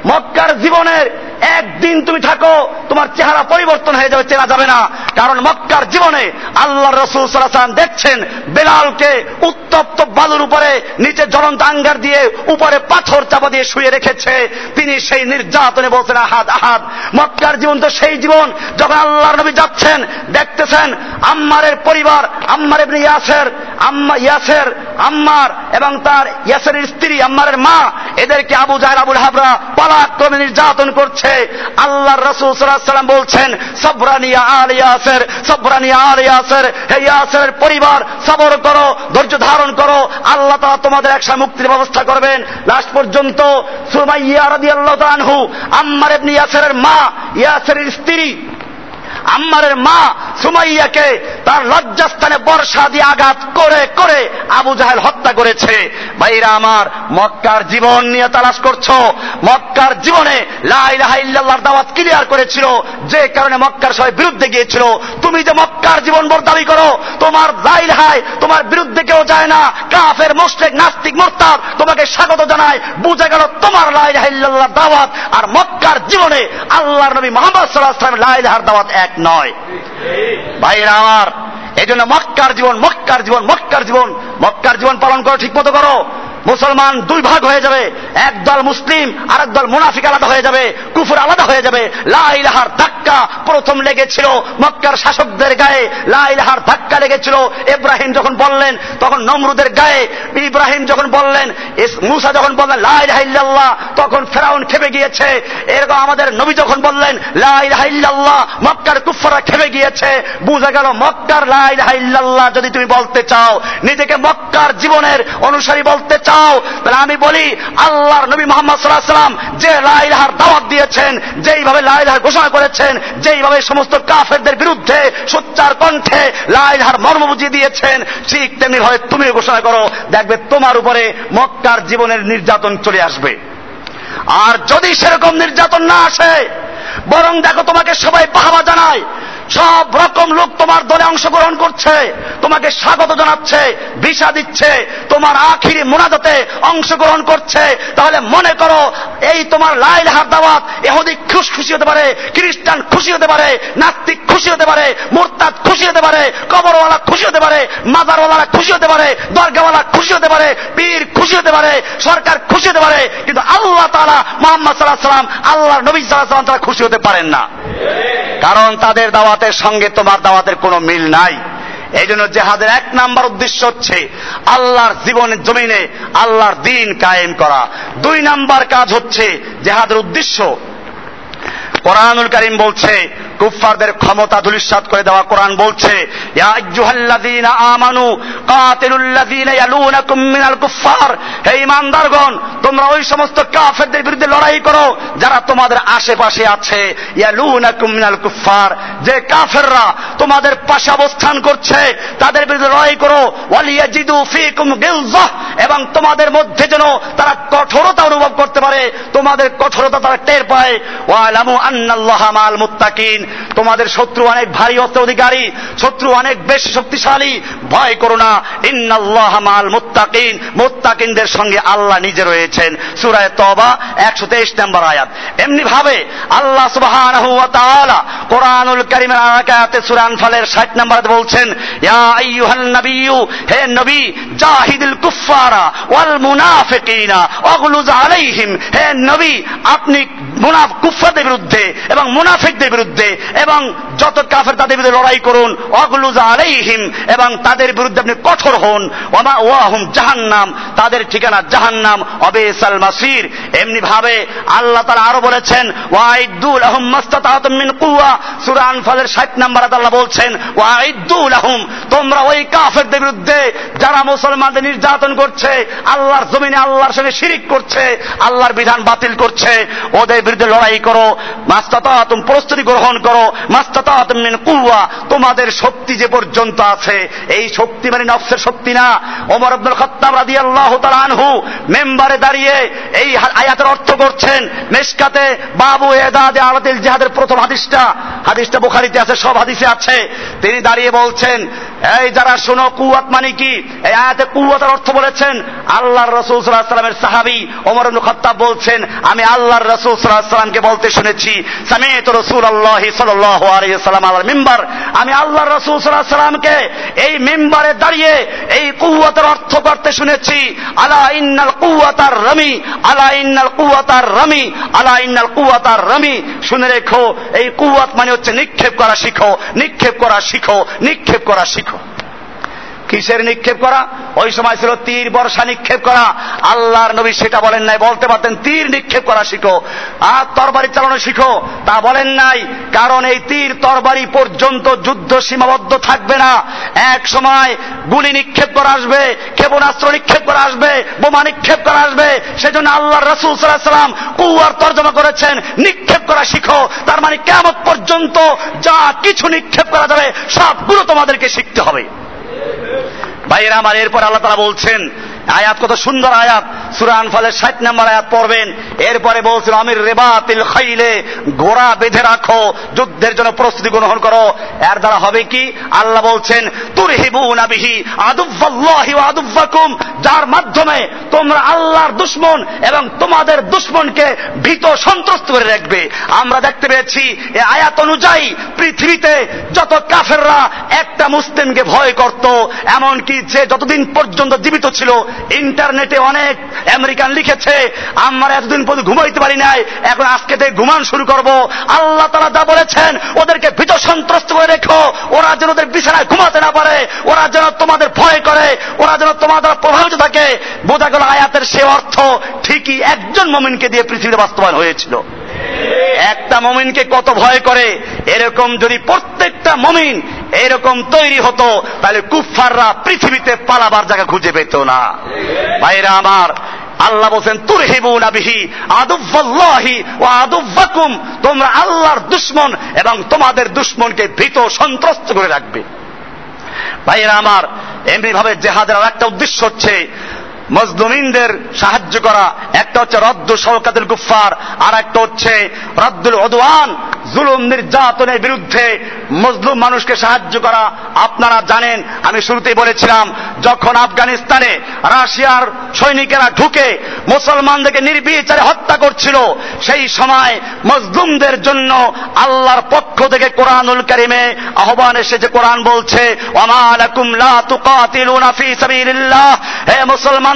মক্কার জীবনের একদিন তুমি থাকো, তোমার চেহারা পরিবর্তন হয়ে যাবে, চেনা যাবে না। কারণ মক্কার জীবনে আল্লাহ রসুল সালাম দেখছেন, বেলালকে উত্তপ্ত বালুর উপরে নিচে জ্বলন্ত আঙ্গার দিয়ে উপরে পাথর চাপা দিয়ে শুয়ে রেখেছে। তিনি সেই নির্যাতনে বলছেন, আহাদ আহাদ। মক্কার জীবন তো সেই জীবন, যখন আল্লাহর নবী যাচ্ছেন, দেখতেছেন আম্মারের পরিবার, আম্মার এমনি ইয়াসের, আম্মা, ইয়াসের, আম্মার এবং তার ইয়াসের স্ত্রী, আম্মারের মা, এদেরকে আবু জাহের আবুল হাবরা পালাক্রমে নির্যাতন করছে। আল্লাহ রসুল সাল্লাম বলছেন সবরানিয়া আল ইয়াসের সবরানিয়া আল ইয়াসের, হে ইয়াসের পরিবার, সবর করো, ধৈর্য ধারণ করো, আল্লাহ তাআলা তোমাদের একসাথে মুক্তির ব্যবস্থা করবেন। লাস্ট পর্যন্ত সুমাইয়া রাদিয়াল্লাহু আনহু, আম্মার ইবনে ইয়াসেরের মা, ইয়াসেরের স্ত্রী, আম্মারের মা সুমাইয়াকে তার লজ্জাস্থানে বর্ষা দিয়ে আঘাত করে করে আবু জাহেল হত্যা করেছে। ভাইরা আমার, মক্কার জীবন নিয়ে তালাশ করছ। মক্কার জীবনে লাইলাহাইল্লাহর দাওয়াত ক্লিয়ার করেছিল। যে কারণে মক্কার সবাই বিরুদ্ধে গিয়েছিল। তুমি যে মক্কার জীবন বর দাবি করো, তোমার লাইলহাই তোমার বিরুদ্ধে কেউ যায় না। কাফের মোস্টেক নাস্তিক, মোরতাদ তোমাকে স্বাগত জানায়। বুঝে গেল তোমার লাইলাহাইল্লাহর দাওয়াত। আর মক্কার জীবনে আল্লাহর নবী মোহাম্মদ সাল্লাহ সাল্লাম লাইলাহার দাওয়াত এক নয়। ভাইরা আমার এই জন্য মক্কার জীবন মক্কার জীবন মক্কার জীবন। মক্কার জীবন পালন করো ঠিক মতো করো। মুসলমান দুই ভাগ হয়ে যাবে। এক দল মুসলিম আর এক দল মুনাফিক আলাদা হয়ে যাবে, কুফুর আলাদা হয়ে যাবে। লাইলাহার ধাক্কা প্রথম লেগেছিল মক্কার শাসকদের গায়ে। লাইলাহার ধাক্কা লেগেছিল ইব্রাহিম যখন বললেন, তখন নমরুদের গায়ে। ইব্রাহিম যখন বললেন মুসা যখন বললেন লাইলাহিল্লাহ তখন ফেরাউন খেপে গিয়েছে। এরকম আমাদের নবী যখন বললেন লাইলাহিল্লাহ মক্কার কুফরা খেপে গিয়েছে। বুঝা গেল মক্কার লাইলাহিল্লাহ যদি তুমি বলতে চাও, নিজেকে মক্কার জীবনের অনুসারী বলতে চাও চাও তাহলে আমি বলি, আল্লাহর নবী মোহাম্মদ সাল্লাহ সাল্লাম যে লাইলাহার দাওয়াত দিয়েছেন, যেইভাবে লাইলাহার ঘোষণা করেছেন, যেইভাবে সমস্ত কাফেরদের বিরুদ্ধে সোচ্চার কণ্ঠে লাইলাহার মর্ম বুঝিয়ে দিয়েছেন, ঠিক তেমনি ভাবে তুমি ঘোষণা করো, দেখবে তোমার উপরে মক্কার জীবনের নির্যাতন চলে আসবে। আর যদি সেরকম নির্যাতন না আসে, বরং দেখো তোমাকে সবাই বাহাবা জানায় সব রকম লোক তোমার দলে অংশগ্রহণ করছে তোমাকে স্বাগত জানাচ্ছে ভিসা দিচ্ছে তোমার আখিরি মোনাজাতে অংশগ্রহণ করছে তাহলে মনে করো এই তোমার লাইল হাত দাওয়াত এহুদি খুশ খুশি হতে পারে খ্রিস্টান খুশি হতে পারে নাস্তিক খুশি হতে পারে মোরতাদ খুশি হতে পারে কবরওয়ালা খুশি হতে পারে মাদারওয়ালা খুশি হতে পারে দরগাওয়ালা খুশি হতে পারে পীর খুশি হতে পারে সরকার খুশি হতে পারে কিন্তু আল্লাহ তালা মোহাম্মদ সাল্লাহ সাল্লাম আল্লাহ নবী সাল্লাহ সাল্লাম তারা খুশি হতে পারেন না কারণ তাদের দাওয়াতের সঙ্গে তোমার দাওয়াতের কোনো মিল নাই। এই জন্য জেহাদের এক নাম্বার উদ্দেশ্য হচ্ছে আল্লাহর জীবনের জমিনে আল্লাহর দিন কায়েম করা। দুই নাম্বার কাজ হচ্ছে জেহাদের উদ্দেশ্য। কোরআনুল করিম বলছে কুফফারদের ক্ষমতা ধুলিস্বাদ করে দেওয়া কোরআন বলছে আমানু মিনাল কুফফার হে ঈমানদারগণ, তোমরা ওই সমস্ত কাফেরদের বিরুদ্ধে লড়াই করো যারা তোমাদের আশেপাশে আছে। ইয়ালুনাকুম মিনাল কুফফার, যে কাফেররা তোমাদের পাশে অবস্থান করছে, তাদের বিরুদ্ধে লড়াই করো। ওয়ালিয়াজিদু ফীকুম গিলজাহ, এবং তোমাদের মধ্যে যেন তারা কঠোরতা অনুভব করতে পারে, তোমাদের কঠোরতা তারা টের পায়। ওয়ালামু আন্নাল্লাহ মাল মুত্তাকিন তোমাদের শত্রু অনেক ভারী অস্ত্র অধিকারী শত্রু অনেক বেশি শক্তিশালী। ভয় করো না। ইন্নাল্লাহ মাল মুত্তাকিন। মুত্তাকিনদের সঙ্গে আল্লাহ নিজে রয়েছেন। সূরায়ে তওবা 123 নম্বর আয়াত। এমনি ভাবে আল্লাহ সুবহানাহু কোরআনুল কারীমের আয়াতে সূরা আনফালের 60 নম্বর বলছেন, ইয়া আইয়ুহান নাবিয়্যু, হে নবী, জাহিদুল কুফফারা ওয়াল মুনাফিকিনা অগলুজ আলাইহিম। হে নবী, আপনি মুনাফ, কুফফারদের বিরুদ্ধে এবং মুনাফিকদের বিরুদ্ধে এবং যত কাফের তাদের বিরুদ্ধে লড়াই করুন, অগলুজ আলাইহিম, এবং তাদের বিরুদ্ধে আপনি কঠোর হন। ওমা ওয়াহুম জাহান্নাম, তাদের ঠিকানা জাহান্নাম, অবেসাল মাসির। এমনি ভাবে আল্লাহ তাআলা আরও বলেছেন ওয়াইদু লাহুম মাস্তাতাতুম মিন কুওয়া। সূরা আনফালের 60 নম্বর আল্লাহ বলছেন ওয়াইদু লাহুম, তোমরা ওই কাফেরদের বিরুদ্ধে যারা মুসলমানদের নির্যাতন করছে, আল্লাহর জমিনে আল্লাহর সঙ্গে শিরিক করছে, আল্লাহর বিধান বাতিল করছে, ওদের বিরুদ্ধে লড়াই করো। মাস্তাতাতুম প্রস্তুতি গ্রহণ করো। মিন কুওয়া, তোমাদের শক্তি যে পর্যন্ত আছে, এই শক্তি মানে নফসের শক্তি না। ওমর আব্দুল খাত্তাব রাদিয়াল্লাহু তাআলা আনহু মেম্বারে দাঁড়িয়ে এই আয়াতের অর্থ করছেন, মেশকাতে বাবু এদাদে আলাদিল জিহাদের প্রথম হাদিসটা হাদিসটা বুখারীতে আছে, সব হাদিসে আছে। তিনি দাঁড়িয়ে বলছেন, এই যারা শোনো কুয়াত মানে কি? এই আয়াতে কুয়াতের অর্থ বলেছেন, আল্লাহর রসুল সাল্লাহ সাল্লামের সাহাবি ওমর খাত্তাব বলছেন, আমি আল্লাহর রসুল সাল্লাহ সাল্লামকে বলতে শুনেছি, সামিত রসুল আল্লাহ আলাল আমি আল্লাহর রসুল সাল্লাহ সাল্লামকে এই মেম্বারে দাঁড়িয়ে এই কুয়াতের অর্থ করতে শুনেছি। আলা ইন্নাল কুয়াতার রমি, আলা ইন্নাল কুয়াতার রমি, আলা ইন্নাল কুয়াতার রমি। শুনে রেখো, এই কুয়াত মানে হচ্ছে নিক্ষেপ করা শিখো, নিক্ষেপ করা শিখো, নিক্ষেপ করা শিখো। কিসের নিক্ষেপ করা? ওই সময় ছিল তীর বর্ষা নিক্ষেপ করা। আল্লাহর নবী সেটা বলেন নাই। বলতে পারতেন, তীর নিক্ষেপ করা শিখো। আর তরবারি চালানো শিখো। তা বলেন নাই, কারণ এই তীর তরবারি পর্যন্ত যুদ্ধ সীমাবদ্ধ থাকবে না। এক সময় গুলি নিক্ষেপ করা আসবে, ক্ষেপণাস্ত্র নিক্ষেপ করা আসবে, বোমা নিক্ষেপ করা আসবে। সেজন্য আল্লাহ রসুল সাল্লাম কুয়ার তর্জমা করেছেন, নিক্ষেপ করা শিখো। তার মানে কেমন পর্যন্ত যা কিছু নিক্ষেপ করা যাবে, সবগুলো তোমাদেরকে শিখতে হবে। ভাইয়েরা আমার এরপর আল্লাহ তারা বলছেন আয়াত কত সুন্দর আয়াত। সুরান আনফালের ষাট নম্বর আয়াত পড়বেন। এরপরে বলছেন আমির রেবাতিল খাইলে ঘোড়া বেঁধে রাখো, যুদ্ধের জন্য প্রস্তুতি গ্রহণ করো। এর দ্বারা হবে কি? আল্লাহ বলছেন তুর হিবু নাবিহি আদুব্বাল্লাহি আদুব্বাকুম যার মাধ্যমে তোমরা আল্লাহর দুশ্মন এবং তোমাদের দুশ্মনকে ভীত সন্ত্রস্ত করে রাখবে। আমরা দেখতে পেয়েছি, এ আয়াত অনুযায়ী পৃথিবীতে যত কাফেররা একটা মুসলিমকে ভয় করত, এমনকি যে যতদিন পর্যন্ত জীবিত ছিল ইন্টারনেটে অনেক আমেরিকান লিখেছে আমরা এতদিন পর্যন্ত ঘুমাইতে পারি নাই এখন আজকে থেকে ঘুমান শুরু করব। আল্লাহ তারা যা বলেছেন ওদেরকে ভীত সন্ত্রস্ত করে রেখো। ওরা যেন ওদের বিছানায় ঘুমাতে না পারে ওরা যেন তোমাদের ভয় করে ওরা যেন তোমাদের প্রভাবিত থাকে। বোঝা গেল আয়াতের সে অর্থ ঠিকই একজন মমিনকে দিয়ে পৃথিবীতে বাস্তবায়ন হয়েছিল। একটা মমিনকে কত ভয় করে? এরকম যদি প্রত্যেকটা মমিন এরকম তৈরি হতো, তাহলে কুফাররা পৃথিবীতে পালাবার জায়গা খুঁজে পেত না। ভাইরা আমার, আল্লাহ বলছেন তুরহিবু নাবিহি আদুব্বাল্লাহি ও আদুব্বাকুম তোমরা আল্লাহর দুশ্মন এবং তোমাদের দুশ্মনকে ভীত সন্ত্রস্ত করে রাখবে। ভাইয়েরা আমার এমনি ভাবে জেহাদের আর একটা উদ্দেশ্য হচ্ছে মজলুমিনদের সাহায্য করা। একটা হচ্ছে রদ্দ সরকাতুল গুফার আর একটা হচ্ছে রদ্দুল অদওয়ান জুলুম নির্যাতনের বিরুদ্ধে মজলুম মানুষকে সাহায্য করা। আপনারা জানেন, আমি শুরুতেই বলেছিলাম, যখন আফগানিস্তানে রাশিয়ার সৈনিকেরা ঢুকে মুসলমানদেরকে নির্বিচারে হত্যা করছিল, সেই সময় মজলুমদের জন্য আল্লাহর পক্ষ থেকে কোরআনুল কারিমে আহ্বান এসেছে। কোরআন বলছে ওয়ামালাকুম লা তুকাতিলুনা ফি সাবিলিল্লাহ। হে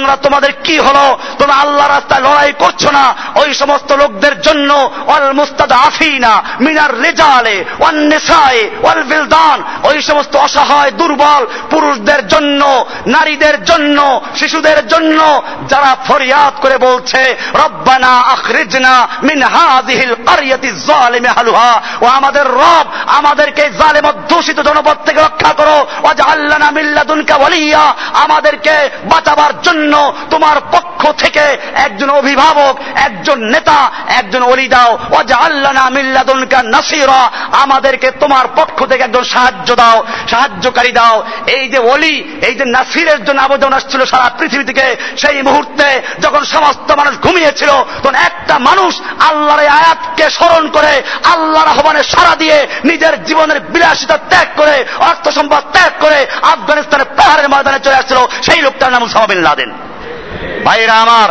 মুসলমানরা তোমাদের কি হলো? তোমরা আল্লাহ রাস্তায় লড়াই করছ না? ওই সমস্ত লোকদের জন্য অল মুস্তাদ আফিনা মিনার রেজালে, ওয়ান নেশায় ওয়াল বিলদান। ওই সমস্ত অসহায়, দুর্বল পুরুষদের জন্য, নারীদের জন্য, শিশুদের জন্য যারা ফরিয়াদ করে বলছে, রব্বানা আখরিজনা মিন হাযিহিল কারিয়াতি যালিমি হালুহা। ও আমাদের রব, আমাদেরকে জালেম দূষিত জনপদ থেকে রক্ষা করো। ওয়াজআল্লানা মিল্লাদুনকা ওয়ালিয়া। আমাদেরকে বাঁচাবার জন্য তোমার পক্ষ থেকে একজন অভিভাবক, একজন নেতা, একজন অলি দাও। ওয়াজআল্লানা মিল্লাদুনকা নাসিরা। আমাদেরকে তোমার পক্ষ থেকে একজন সাহায্য দাও, সাহায্যকারী দাও। এই যে অলি এই যে নাসিরের জন্য আবেদন আসছিল সারা পৃথিবী থেকে, সেই মুহূর্তে যখন সমস্ত মানুষ ঘুমিয়েছিল, তখন একটা মানুষ আল্লাহর আয়াতকে স্মরণ করে, আল্লাহর আহ্বানে সারা দিয়ে নিজের জীবনের বিলাসিতা ত্যাগ করে, অর্থ সম্পদ ত্যাগ করে আফগানিস্তানের পাহাড়ের ময়দানে চলে আসছিল। সেই লোকটার নাম সামাবিন লাদেন। ভাইরা আমার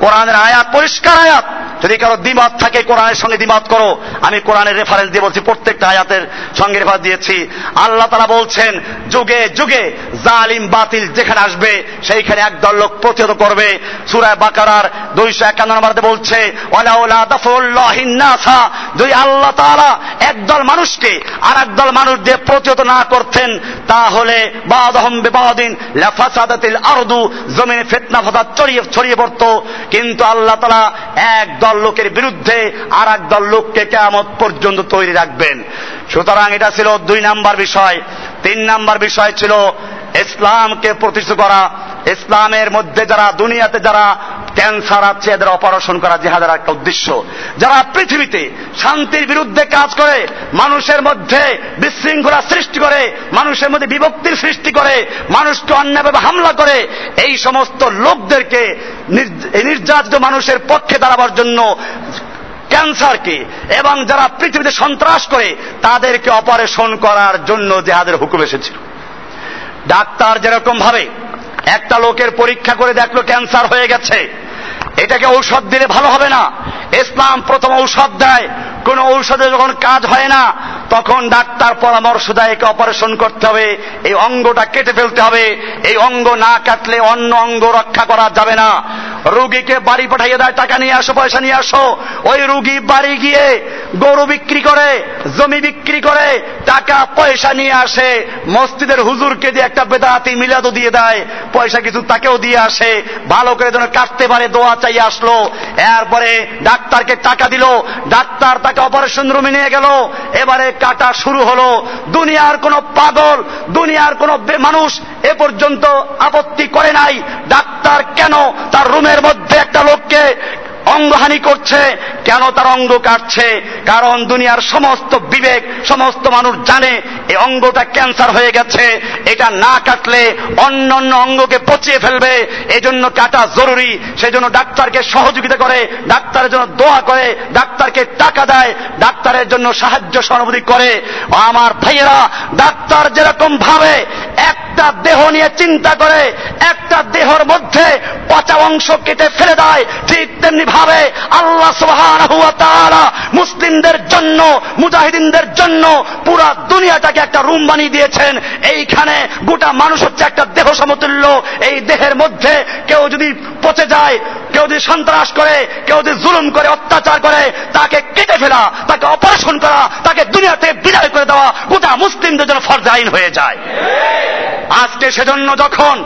কোরআনের আয়াত পরিষ্কার আয়াত। যদি কারও দ্বিমত থাকে কোরআনের সঙ্গে দ্বিমত করো, আমি কোরআনের রেফারেন্স দিয়ে বলছি, প্রত্যেকটা আয়াতের সঙ্গে রেফারেন্স দিয়েছি। আল্লাহ তারা বলছেন, যুগে যুগে জালিম বাতিল যেখানে আসবে, সেইখানে একদল লোক প্রতিহত করবে। সুরায় বাকারার দুইশো একান্ন নম্বরতে বলছে যদি আল্লাহ তারা একদল মানুষকে আর একদল মানুষ দিয়ে প্রতিহত না করতেন, তাহলে আরদু, জমিনে ফেতনা ফাসাদ ছড়িয়ে ছড়িয়ে পড়তো। কিন্তু আল্লাহ তালা এক দল লোকের বিরুদ্ধে আর এক দল লোককে কেমত পর্যন্ত তৈরি রাখবেন। সুতরাং এটা ছিল দুই নাম্বার বিষয়। তিন নাম্বার বিষয় ছিল ইসলামকে প্রতিষ্ঠিত করা। ইসলামের মধ্যে যারা, দুনিয়াতে যারা ক্যান্সার আছে, এদের অপারেশন করা জেহাদের একটা উদ্দেশ্য। যারা পৃথিবীতে শান্তির বিরুদ্ধে কাজ করে, মানুষের মধ্যে বিশৃঙ্খলা সৃষ্টি করে, মানুষের মধ্যে বিভক্তির সৃষ্টি করে মানুষকে অন্যায়ভাবে হামলা করে, এই সমস্ত লোকদেরকে নির্যাতিত মানুষের পক্ষে দাঁড়াবার জন্য ক্যান্সারকে এবং যারা পৃথিবীতে সন্ত্রাস করে, তাদেরকে অপারেশন করার জন্য জেহাদের হুকুম এসেছিল। ডাক্তার যেরকম ভাবে একটা লোকের পরীক্ষা করে দেখল ক্যান্সার হয়ে গেছে এটাকে ঔষধ দিলে ভালো হবে না। ইসলাম প্রথম ঔষধ দেয় কোন ঔষধে যখন কাজ হয় না, তখন ডাক্তার পরামর্শ দেয় একে অপারেশন করতে হবে, এই অঙ্গটা কেটে ফেলতে হবে, এই অঙ্গ না কাটলে অন্য অঙ্গ রক্ষা করা যাবে না। রুগীকে বাড়ি পাঠাইয়ে দেয় টাকা নিয়ে আসো, পয়সা নিয়ে আসো। ওই রুগী বাড়ি গিয়ে গরু বিক্রি করে, জমি বিক্রি করে, টাকা, পয়সা নিয়ে আসে। মসজিদের হুজুরকে দিয়ে একটা বেদাতি মিলাদও দিয়ে দেয়, পয়সা কিছু তাকেও দিয়ে আসে। ভালো করে যেন কাটতে পারে, দোয়া চাই আসলো। এরপরে ডাক্তারকে টাকা দিল, ডাক্তার তাকে অপারেশন রুমে নিয়ে গেল। এবারে কাটা শুরু হলো। দুনিয়ার কোন পাগল, দুনিয়ার কোন মানুষ এ পর্যন্ত আপত্তি করে নাই। ডাক্তার কেন তার রুমের মধ্যে একটা লোককে অঙ্গহানি করছে, কেন তার অঙ্গ কাটছে? কারণ দুনিয়ার সমস্ত বিবেক, সমস্ত মানুষ জানে এই অঙ্গটা ক্যান্সার হয়ে গেছে। এটা না কাটলে অন্য অন্য অঙ্গকে পচিয়ে ফেলবে। এই জন্য কাটা জরুরি। সেই জন্য ডাক্তারকে সহযোগিতা করে, ডাক্তারের জন্য দোয়া করে, ডাক্তারকে টাকা দেয়, ডাক্তারের জন্য সাহায্য সহানুভূতি করে। আমার ভাইয়েরা, ডাক্তার যেরকম ভাবে একটা দেহ নিয়ে চিন্তা করে, একটা দেহর মধ্যে পচা অংশ কেটে ফেলে দেয়। ঠিক তেমনি ভাবে আল্লাহ সুবহান মুসলিমদের জন্য, মুজাহিদিনদের জন্য পুরা দুনিয়াটাকে একটা রুম বানিয়ে দিয়েছেন। এইখানে গোটা মানুষ হচ্ছে একটা দেহ সমতুল্য। এই দেহের মধ্যে কেউ যদি পচে যায়, কেউ যদি সন্ত্রাস করে, কেউ যদি জুলুম করে, অত্যাচার করে, তাকে কেটে ফেলা, তাকে অপারেশন করা, তাকে দুনিয়াতে বিদায় করে দেওয়া গোটা মুসলিমদের জন্য ফরজ আইন হয়ে যায়। আজকে সেজন্য যখন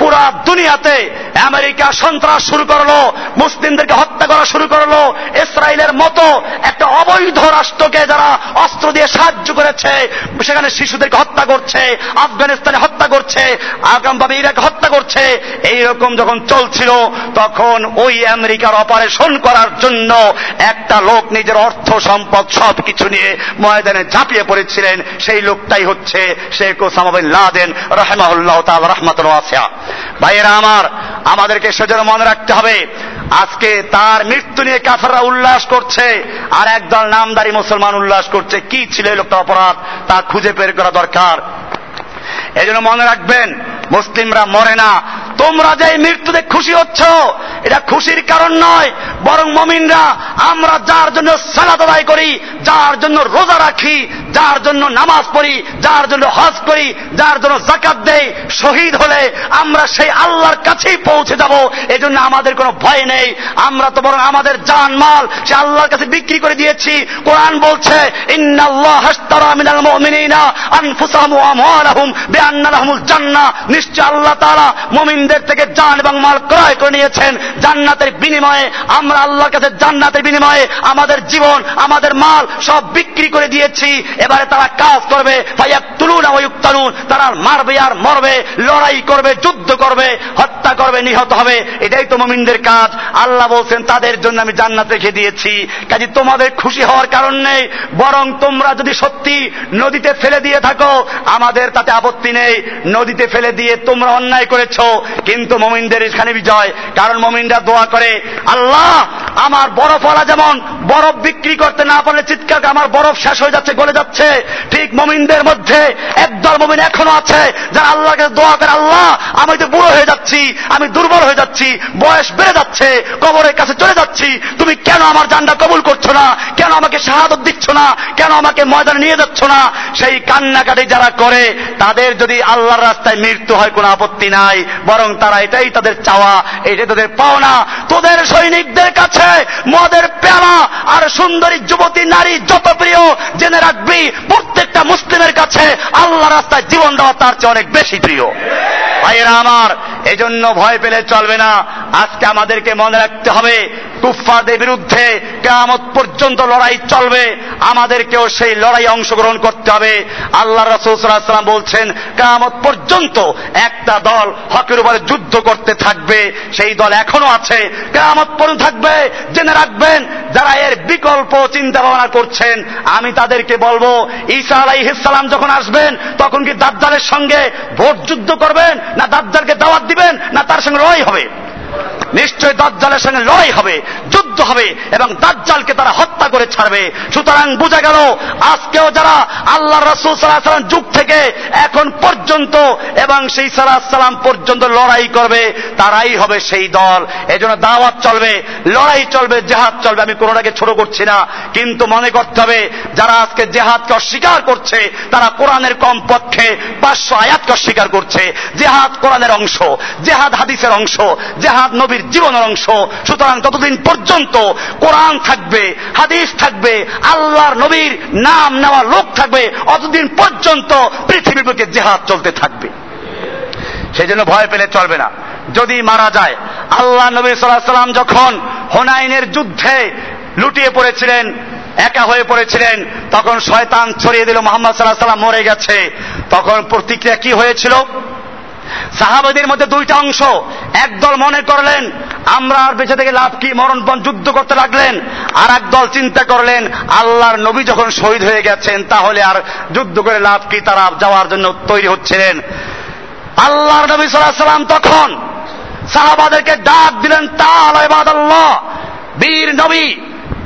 পুরা দুনিয়াতে আমেরিকা সন্ত্রাস শুরু করল, মুসলিমদেরকে হত্যা করা শুরু করল, ইসরায়েলের মতো একটা অবৈধ রাষ্ট্রকে যারা অস্ত্র দিয়ে সাহায্য করেছে, সেখানে শিশুদেরকে হত্যা করছে, আফগানিস্তানে হত্যা করছে, আগামভাবে ইরাকে হত্যা করছে, এইরকম যখন চলছিল, তখন ওই আমেরিকার অপারেশন করার জন্য একটা লোক নিজের অর্থ সম্পদ সব কিছু নিয়ে ময়দানে ঝাঁপিয়ে পড়েছিলেন, সেই লোকটাই হচ্ছে শেখ ওসামা বিন লাদেন রহমাউল্লাহ তাল রহমাতুল ওয়াসিয়া। ভাইয়েরা আমার, আমাদেরকে সেজন্য মনে রাখতে হবে, আজকে তার মৃত্যু নিয়ে কাফাররা উল্লাস করছে, আর একদল নামদারি মুসলমান উল্লাস করছে, কি ছিল এই লোকটা অপরাধ, তা খুঁজে বের করা দরকার। এই জন্য মনে রাখবেন, মুসলিমরা মরে না। তোমরা যে মৃত্যুতে খুশি হচ্ছ, এটা খুশির কারণ নয়, বরং মমিনরা, আমরা যার জন্য সালাদ আদায় করি, যার জন্য রোজা রাখি যার জন্য নামাজ পড়ি, যার জন্য হজ করি, যার জন্য জাকাত দেই, শহীদ হলে আমরা সেই আল্লাহর কাছেই পৌঁছে যাব। এজন্য আমাদের কোনো ভয় নেই। আমরা তো বরং আমাদের জান মাল, সে আল্লাহর কাছে বিক্রি করে দিয়েছি। কোরআন বলছে নিশ্চয় আল্লাহ তারা মুমিনদের থেকে জান এবং মাল ক্রয় করে নিয়েছেন। জান্নাতের বিনিময়ে আমরা আল্লাহর কাছে জান্নাতের বিনিময়ে আমাদের জীবন, আমাদের মাল সব বিক্রি করে দিয়েছি। এবারে তারা কাজ করবে তারা মারবে আর মরবে, লড়াই করবে, যুদ্ধ করবে, হত্যা করবে, নিহত হবে। এটাই তো মমিনদের কাজ। আল্লাহ বলছেন, তাদের জন্য আমি জান্নাত রেখে দিয়েছি। কাজে তোমাদের খুশি হওয়ার কারণ নেই। বরং তোমরা যদি সত্যি নদীতে ফেলে দিয়ে থাকো, আমাদের তাতে আপত্তি নেই। নদীতে ফেলে দিয়ে তোমরা অন্যায় করেছ। কিন্তু মমিনদের এখানে বিজয়। কারণ মমিনরা দোয়া করে, আল্লাহ, আমার বরফ বরফওয়ালা যেমন বরফ বিক্রি করতে না পারলে চিৎকার আমার বরফ শেষ হয়ে যাচ্ছে, গলে যাচ্ছে। ঠিক মমিনদের মধ্যে একদল মমিন এখনও আছে, যারা আল্লাহকে দোয়া করে, আল্লাহ, আমি তো বুড়ো হয়ে যাচ্ছি, আমি দুর্বল হয়ে যাচ্ছি, বয়স বেড়ে যাচ্ছে, কবরের কাছে চলে যাচ্ছি, তুমি কেন আমার জানটা কবুল করছ না? কেন আমাকে শাহাদত দিচ্ছ না? কেন আমাকে ময়দানে নিয়ে যাচ্ছ না? সেই কান্নাকাটি যারা করে, তাদের যদি আল্লাহর রাস্তায় মৃত্যু হয়, কোনো আপত্তি নাই, বরং তারা এটাই তাদের চাওয়া, এটাই তাদের পাওনা। তোদের সৈনিকদের কাছে মদের পেলা আর সুন্দরী যুবতী নারী যত প্রিয়, জেনে রাখবি প্রত্যেকটা মুসলিমের কাছে আল্লাহ রাস্তায় জীবন দেওয়া তার চেয়ে অনেক বেশি প্রিয়। ভাইয়েরা আমার, এজন্য ভয় পেলে চলবে না। আজকে আমাদেরকে মনে রাখতে হবে, কুফফারদের বিরুদ্ধে কেয়ামত পর্যন্ত লড়াই চলবে, আমাদেরকেও সেই লড়াই অংশগ্রহণ করতে হবে। আল্লাহ রসুলাম বলছেন, কেয়ামত পর্যন্ত একটা দল হকের উপরে যুদ্ধ করতে থাকবে, সেই দল এখনও আছে, কেয়ামত পর্যন্ত থাকবে, জেনে রাখবেন, যারা এর বিকল্প চিন্তা ভাবনা করছেন, আমি তাদেরকে বলব, ঈসা আলাইহিসালাম যখন আসবেন, তখন কি দাজ্জালের সঙ্গে ভোট যুদ্ধ করবেন, না দাজ্জালকে দাওয়াত দিবেন, না তার সঙ্গে লড়াই হবে? নিশ্চয় দাজ্জালের সঙ্গে লড়াই হবে, যুদ্ধ হবে, এবং দাজ্জালকে তারা হত্যা করে ছাড়বে। সুতরাং বোঝা গেল, আজকেও যারা আল্লাহ রসুল সাল্লাহ সাল্লাম যুগ থেকে এখন পর্যন্ত এবং সেই সাল্লাহ সাল্লাম পর্যন্ত লড়াই করবে, তারাই হবে সেই দল। এজন্য দাওয়াত চলবে, লড়াই চলবে, জেহাদ চলবে। আমি কোনোটাকে ছোট করছি না, কিন্তু মনে করতে হবে, যারা আজকে জেহাদকে অস্বীকার করছে, তারা কোরআনের কম পক্ষে পাঁচশো আয়াতকে অস্বীকার করছে। জেহাদ কোরআনের অংশ, জেহাদ হাদিসের অংশ, জেহাদ নবীর জীবনের অংশ। সুতরাং ততদিন পর্যন্ত কোরআন থাকবে, হাদিস থাকবে, আল্লাহর নবীর নাম নেওয়া লোক থাকবে, অতদিন পর্যন্ত পৃথিবীর বুকে জেহাদ চলতে থাকবে। সেই জন্য ভয় পেলে চলবে না। যদি মারা যায়, আল্লাহ নবী সাল্লাহ সাল্লাম যখন হোনাইনের যুদ্ধে লুটিয়ে পড়েছিলেন, একা হয়ে পড়েছিলেন, তখন শয়তান ছড়িয়ে দিল, মোহাম্মদ সাল্লাহ সাল্লাম মরে গেছে। তখন প্রতিক্রিয়া কি হয়েছিল? সাহাবাদের মধ্যে দুইটা অংশ। একদল মনে করলেন, আমরা আর বেঁচে থেকে লাভ কি? মরণপণ যুদ্ধ করতে লাগলেন। আর একদল চিন্তা করলেন, আল্লাহর নবী যখন শহীদ হয়ে গেছেন, তাহলে আর যুদ্ধ করে লাভ কি? তারা যাওয়ার জন্য তৈরি হচ্ছিলেন। আল্লাহর নবী সাল্লাম তখন সাহাবাদেরকে ডাক দিলেন আল্লাহ বীর নবী,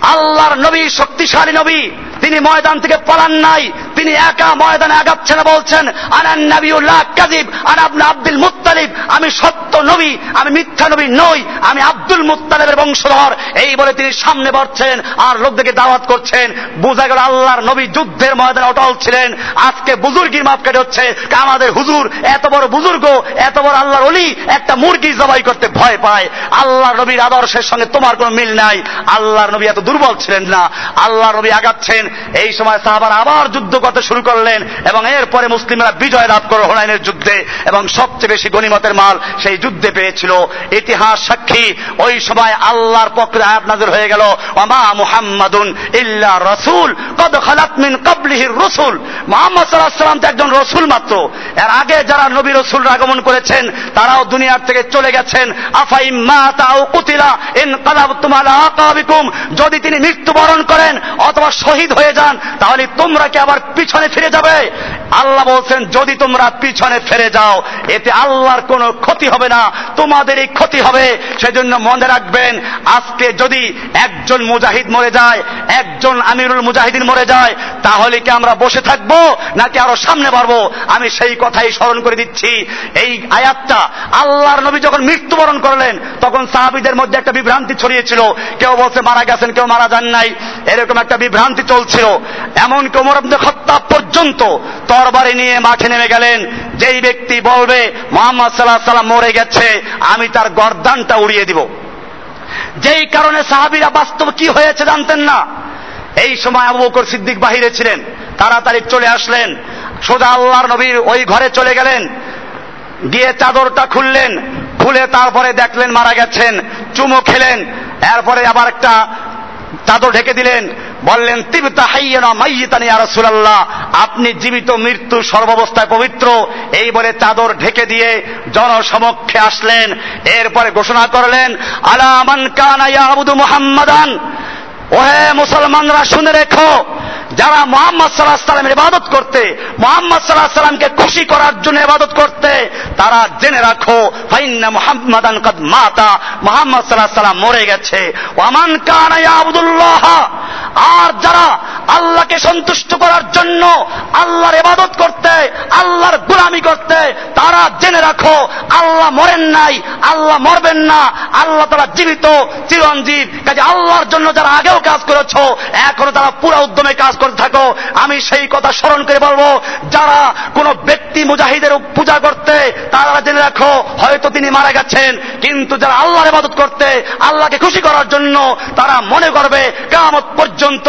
আল্লাহর নবী, শক্তিশালী নবী, তিনি ময়দান থেকে পালান নাই তিনি একা ময়দানে আগাচ্ছেন বলছেন আনান নবীউল্লাহ কাজিব আন আবনা আব্দুল মুত্তালিব, আমি সত্য নবী, আমি মিথ্যা নবী নই, আমি আব্দুল মুত্তালিবের বংশধর। এই বলে তিনি সামনে বাড়ছেন আর লোকদেরকে দাওয়াত করছেন। বোঝা গেল আল্লাহর নবী যুদ্ধের ময়দানে অটল ছিলেন। আজকে বুজুর্গির মাপ কেটে হচ্ছে আমাদের হুজুর এত বড় বুজুর্গ, এত বড় আল্লাহর অলি একটা মুরগি জবাই করতে ভয় পায়। আল্লাহর নবীর আদর্শের সঙ্গে তোমার কোনো মিল নাই। আল্লাহর নবী এত দুর্বল ছিলেন না। আল্লাহর নবী আগাচ্ছেন। এই সময় সাহাবার আবার যুদ্ধ করতে শুরু করলেন এবং এরপরে মুসলিমরা বিজয় লাভ করল হোনাইনের যুদ্ধে এবং সবচেয়ে বেশি গণিমতের মাল সেই যুদ্ধে পেয়েছিল। ইতিহাস সাক্ষী, ওই সময় আল্লাহর পক্ষে আয়াত নাজির হয়ে গেল। ওমা মুহাম্মাদুন ইল্লা রাসূল, কদ খালাত মিন কাবলিহির রাসূল। মুহাম্মদ আলাইহি সাল্লাম তো একজন রাসূল মাত্র। এর আগে যারা নবী রাসূল আগমন করেছেন, তারাও দুনিয়ার থেকে চলে গেছেন। আফাইম মা কুতিলা ইন কালাবতুম আলা আকাবিকুম। যদি তিনি মৃত্যুবরণ করেন অথবা শহীদ হয়ে যান, তাহলে তোমরা কি আবার পিছনে ফিরে যাবে। আল্লাহ বলছেন, যদি তোমরা পিছনে ফিরে যাও, এতে আল্লাহর কোনো ক্ষতি হবে না, তোমাদেরই ক্ষতি হবে। সেজন্য মনে রাখবেন, আজকে যদি একজন মুজাহিদ মরে যায়, একজন আমিরুল মুজাহিদিন মরে যায়, তাহলে কি আমরা বসে থাকব, নাকি আরও সামনে বাড়বো? আমি সেই কথাই স্মরণ করে দিচ্ছি। এই আয়াতটা আল্লাহর নবী যখন মৃত্যুবরণ করলেন, তখন সাহাবিদের মধ্যে একটা বিভ্রান্তি ছড়িয়েছিল। কেউ বলছে, মারা গেছেন, কেউ মারা যান নাই। এরকম একটা বিভ্রান্তি চলছিল। এমনকি ওমর আব্দুল খত্তাব পর্যন্ত তরবারি নিয়ে মাঠে নেমে গেলেন। যেই ব্যক্তি বলবে, মোহাম্মদ সাল্লাহ সাল্লাম মরে গেছে, আমি তার গর্দানটা উড়িয়ে দিব। যেই কারণে সাহাবিরা বাস্তব কি হয়েছে জানতেন না। এই সময় আবু বকর সিদ্দিক বাহিরে ছিলেন। তাড়াতাড়ি চলে আসলেন। সোজা আল্লাহর নবীর ওই ঘরে চলে গেলেন। গিয়ে চাদরটা খুললেন। খুলে তারপরে দেখলেন মারা গেছেন। চুমো খেলেন। এরপরে আবার একটা চাদর ঢেকে দিলেন, বললেন আপনি জীবিত মৃত্যু সর্বাবস্থায় পবিত্র। এই বলে চাদর ঢেকে দিয়ে জনসমক্ষে আসলেন। এরপরে ঘোষণা করলেন আলামান মোহাম্মদান মুহাম্মাদান। ওহে মুসলমানরা শুনে রেখো যারা মোহাম্মদ সাল্লাহ সাল্লামের ইবাদত করতে, মোহাম্মদ সাল্লাহ সাল্লামকে খুশি করার জন্য ইবাদত করতে, তারা জেনে রাখো, ফাইন্না মাতা, মোহাম্মদ সাল্লাহ সাল্লাম মরে গেছে। ওয়ামান আবদুল্লাহ আর যারা আল্লাহকে সন্তুষ্ট করার জন্য আল্লাহর ইবাদত করতে, আল্লাহর গুলামি করতে, তারা জেনে রাখো, আল্লাহ মরেন নাই, আল্লাহ মরবেন না, আল্লাহ তারা জীবিত, চিরঞ্জীব। কাজে আল্লাহর জন্য যারা আগেও কাজ করেছ, এখনও তারা পুরো উদ্যমে কাজ করতে থাকো, আমি সেই কথা স্মরণ করে বলব, যারা কোন ব্যক্তি মুজাহিদের পূজা করতে তারা জেনে রাখো, হয়তো তিনি মারা গেছেন, কিন্তু যারা আল্লাহর ইবাদত করতে আল্লাহকে খুশি করার জন্য তারা মনে করবে কামত পর্যন্ত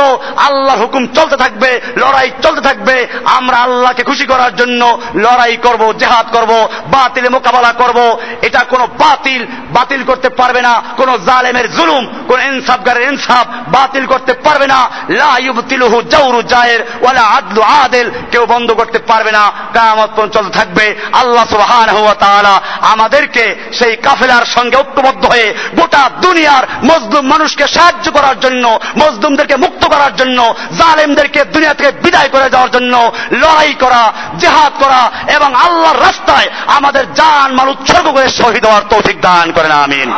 আল্লাহর হুকুম চলতে থাকবে, লড়াই চলতে থাকবে, আমরা আল্লাহকে খুশি করার জন্য লড়াই করব, জেহাদ করব, বাতিলে মোকাবেলা করব, এটা কোনো বাতিল বাতিল করতে পারবে না, কোন জালেমের জুলুম, কোন ইনসাফগারের ইনসাফ বাতিল করতে পারবে না, লা ইউবতিলুহু জাওরু জায়ের, ওয়ালা আদলু আদেল, কেউ বন্ধ করতে পারবে না, কিয়ামত পর্যন্ত থাকবে। আল্লাহ সুবহানাহু ওয়া তাআলা আমাদেরকে সেই কাফেলার সঙ্গে ঐক্যবদ্ধ হয়ে গোটা দুনিয়ার মজলুম মানুষকে সাহায্য করার জন্য, মজলুমদেরকে মুক্ত করার জন্য, জালেমদেরকে দুনিয়া থেকে বিদায় করে দেওয়ার জন্য লড়াই করা, জেহাদ করা এবং আল্লাহর রাস্তায় আমাদের জান মাল উৎসর্গ করে শহীদ হওয়ার তৌফিক দান করেন, আমিন।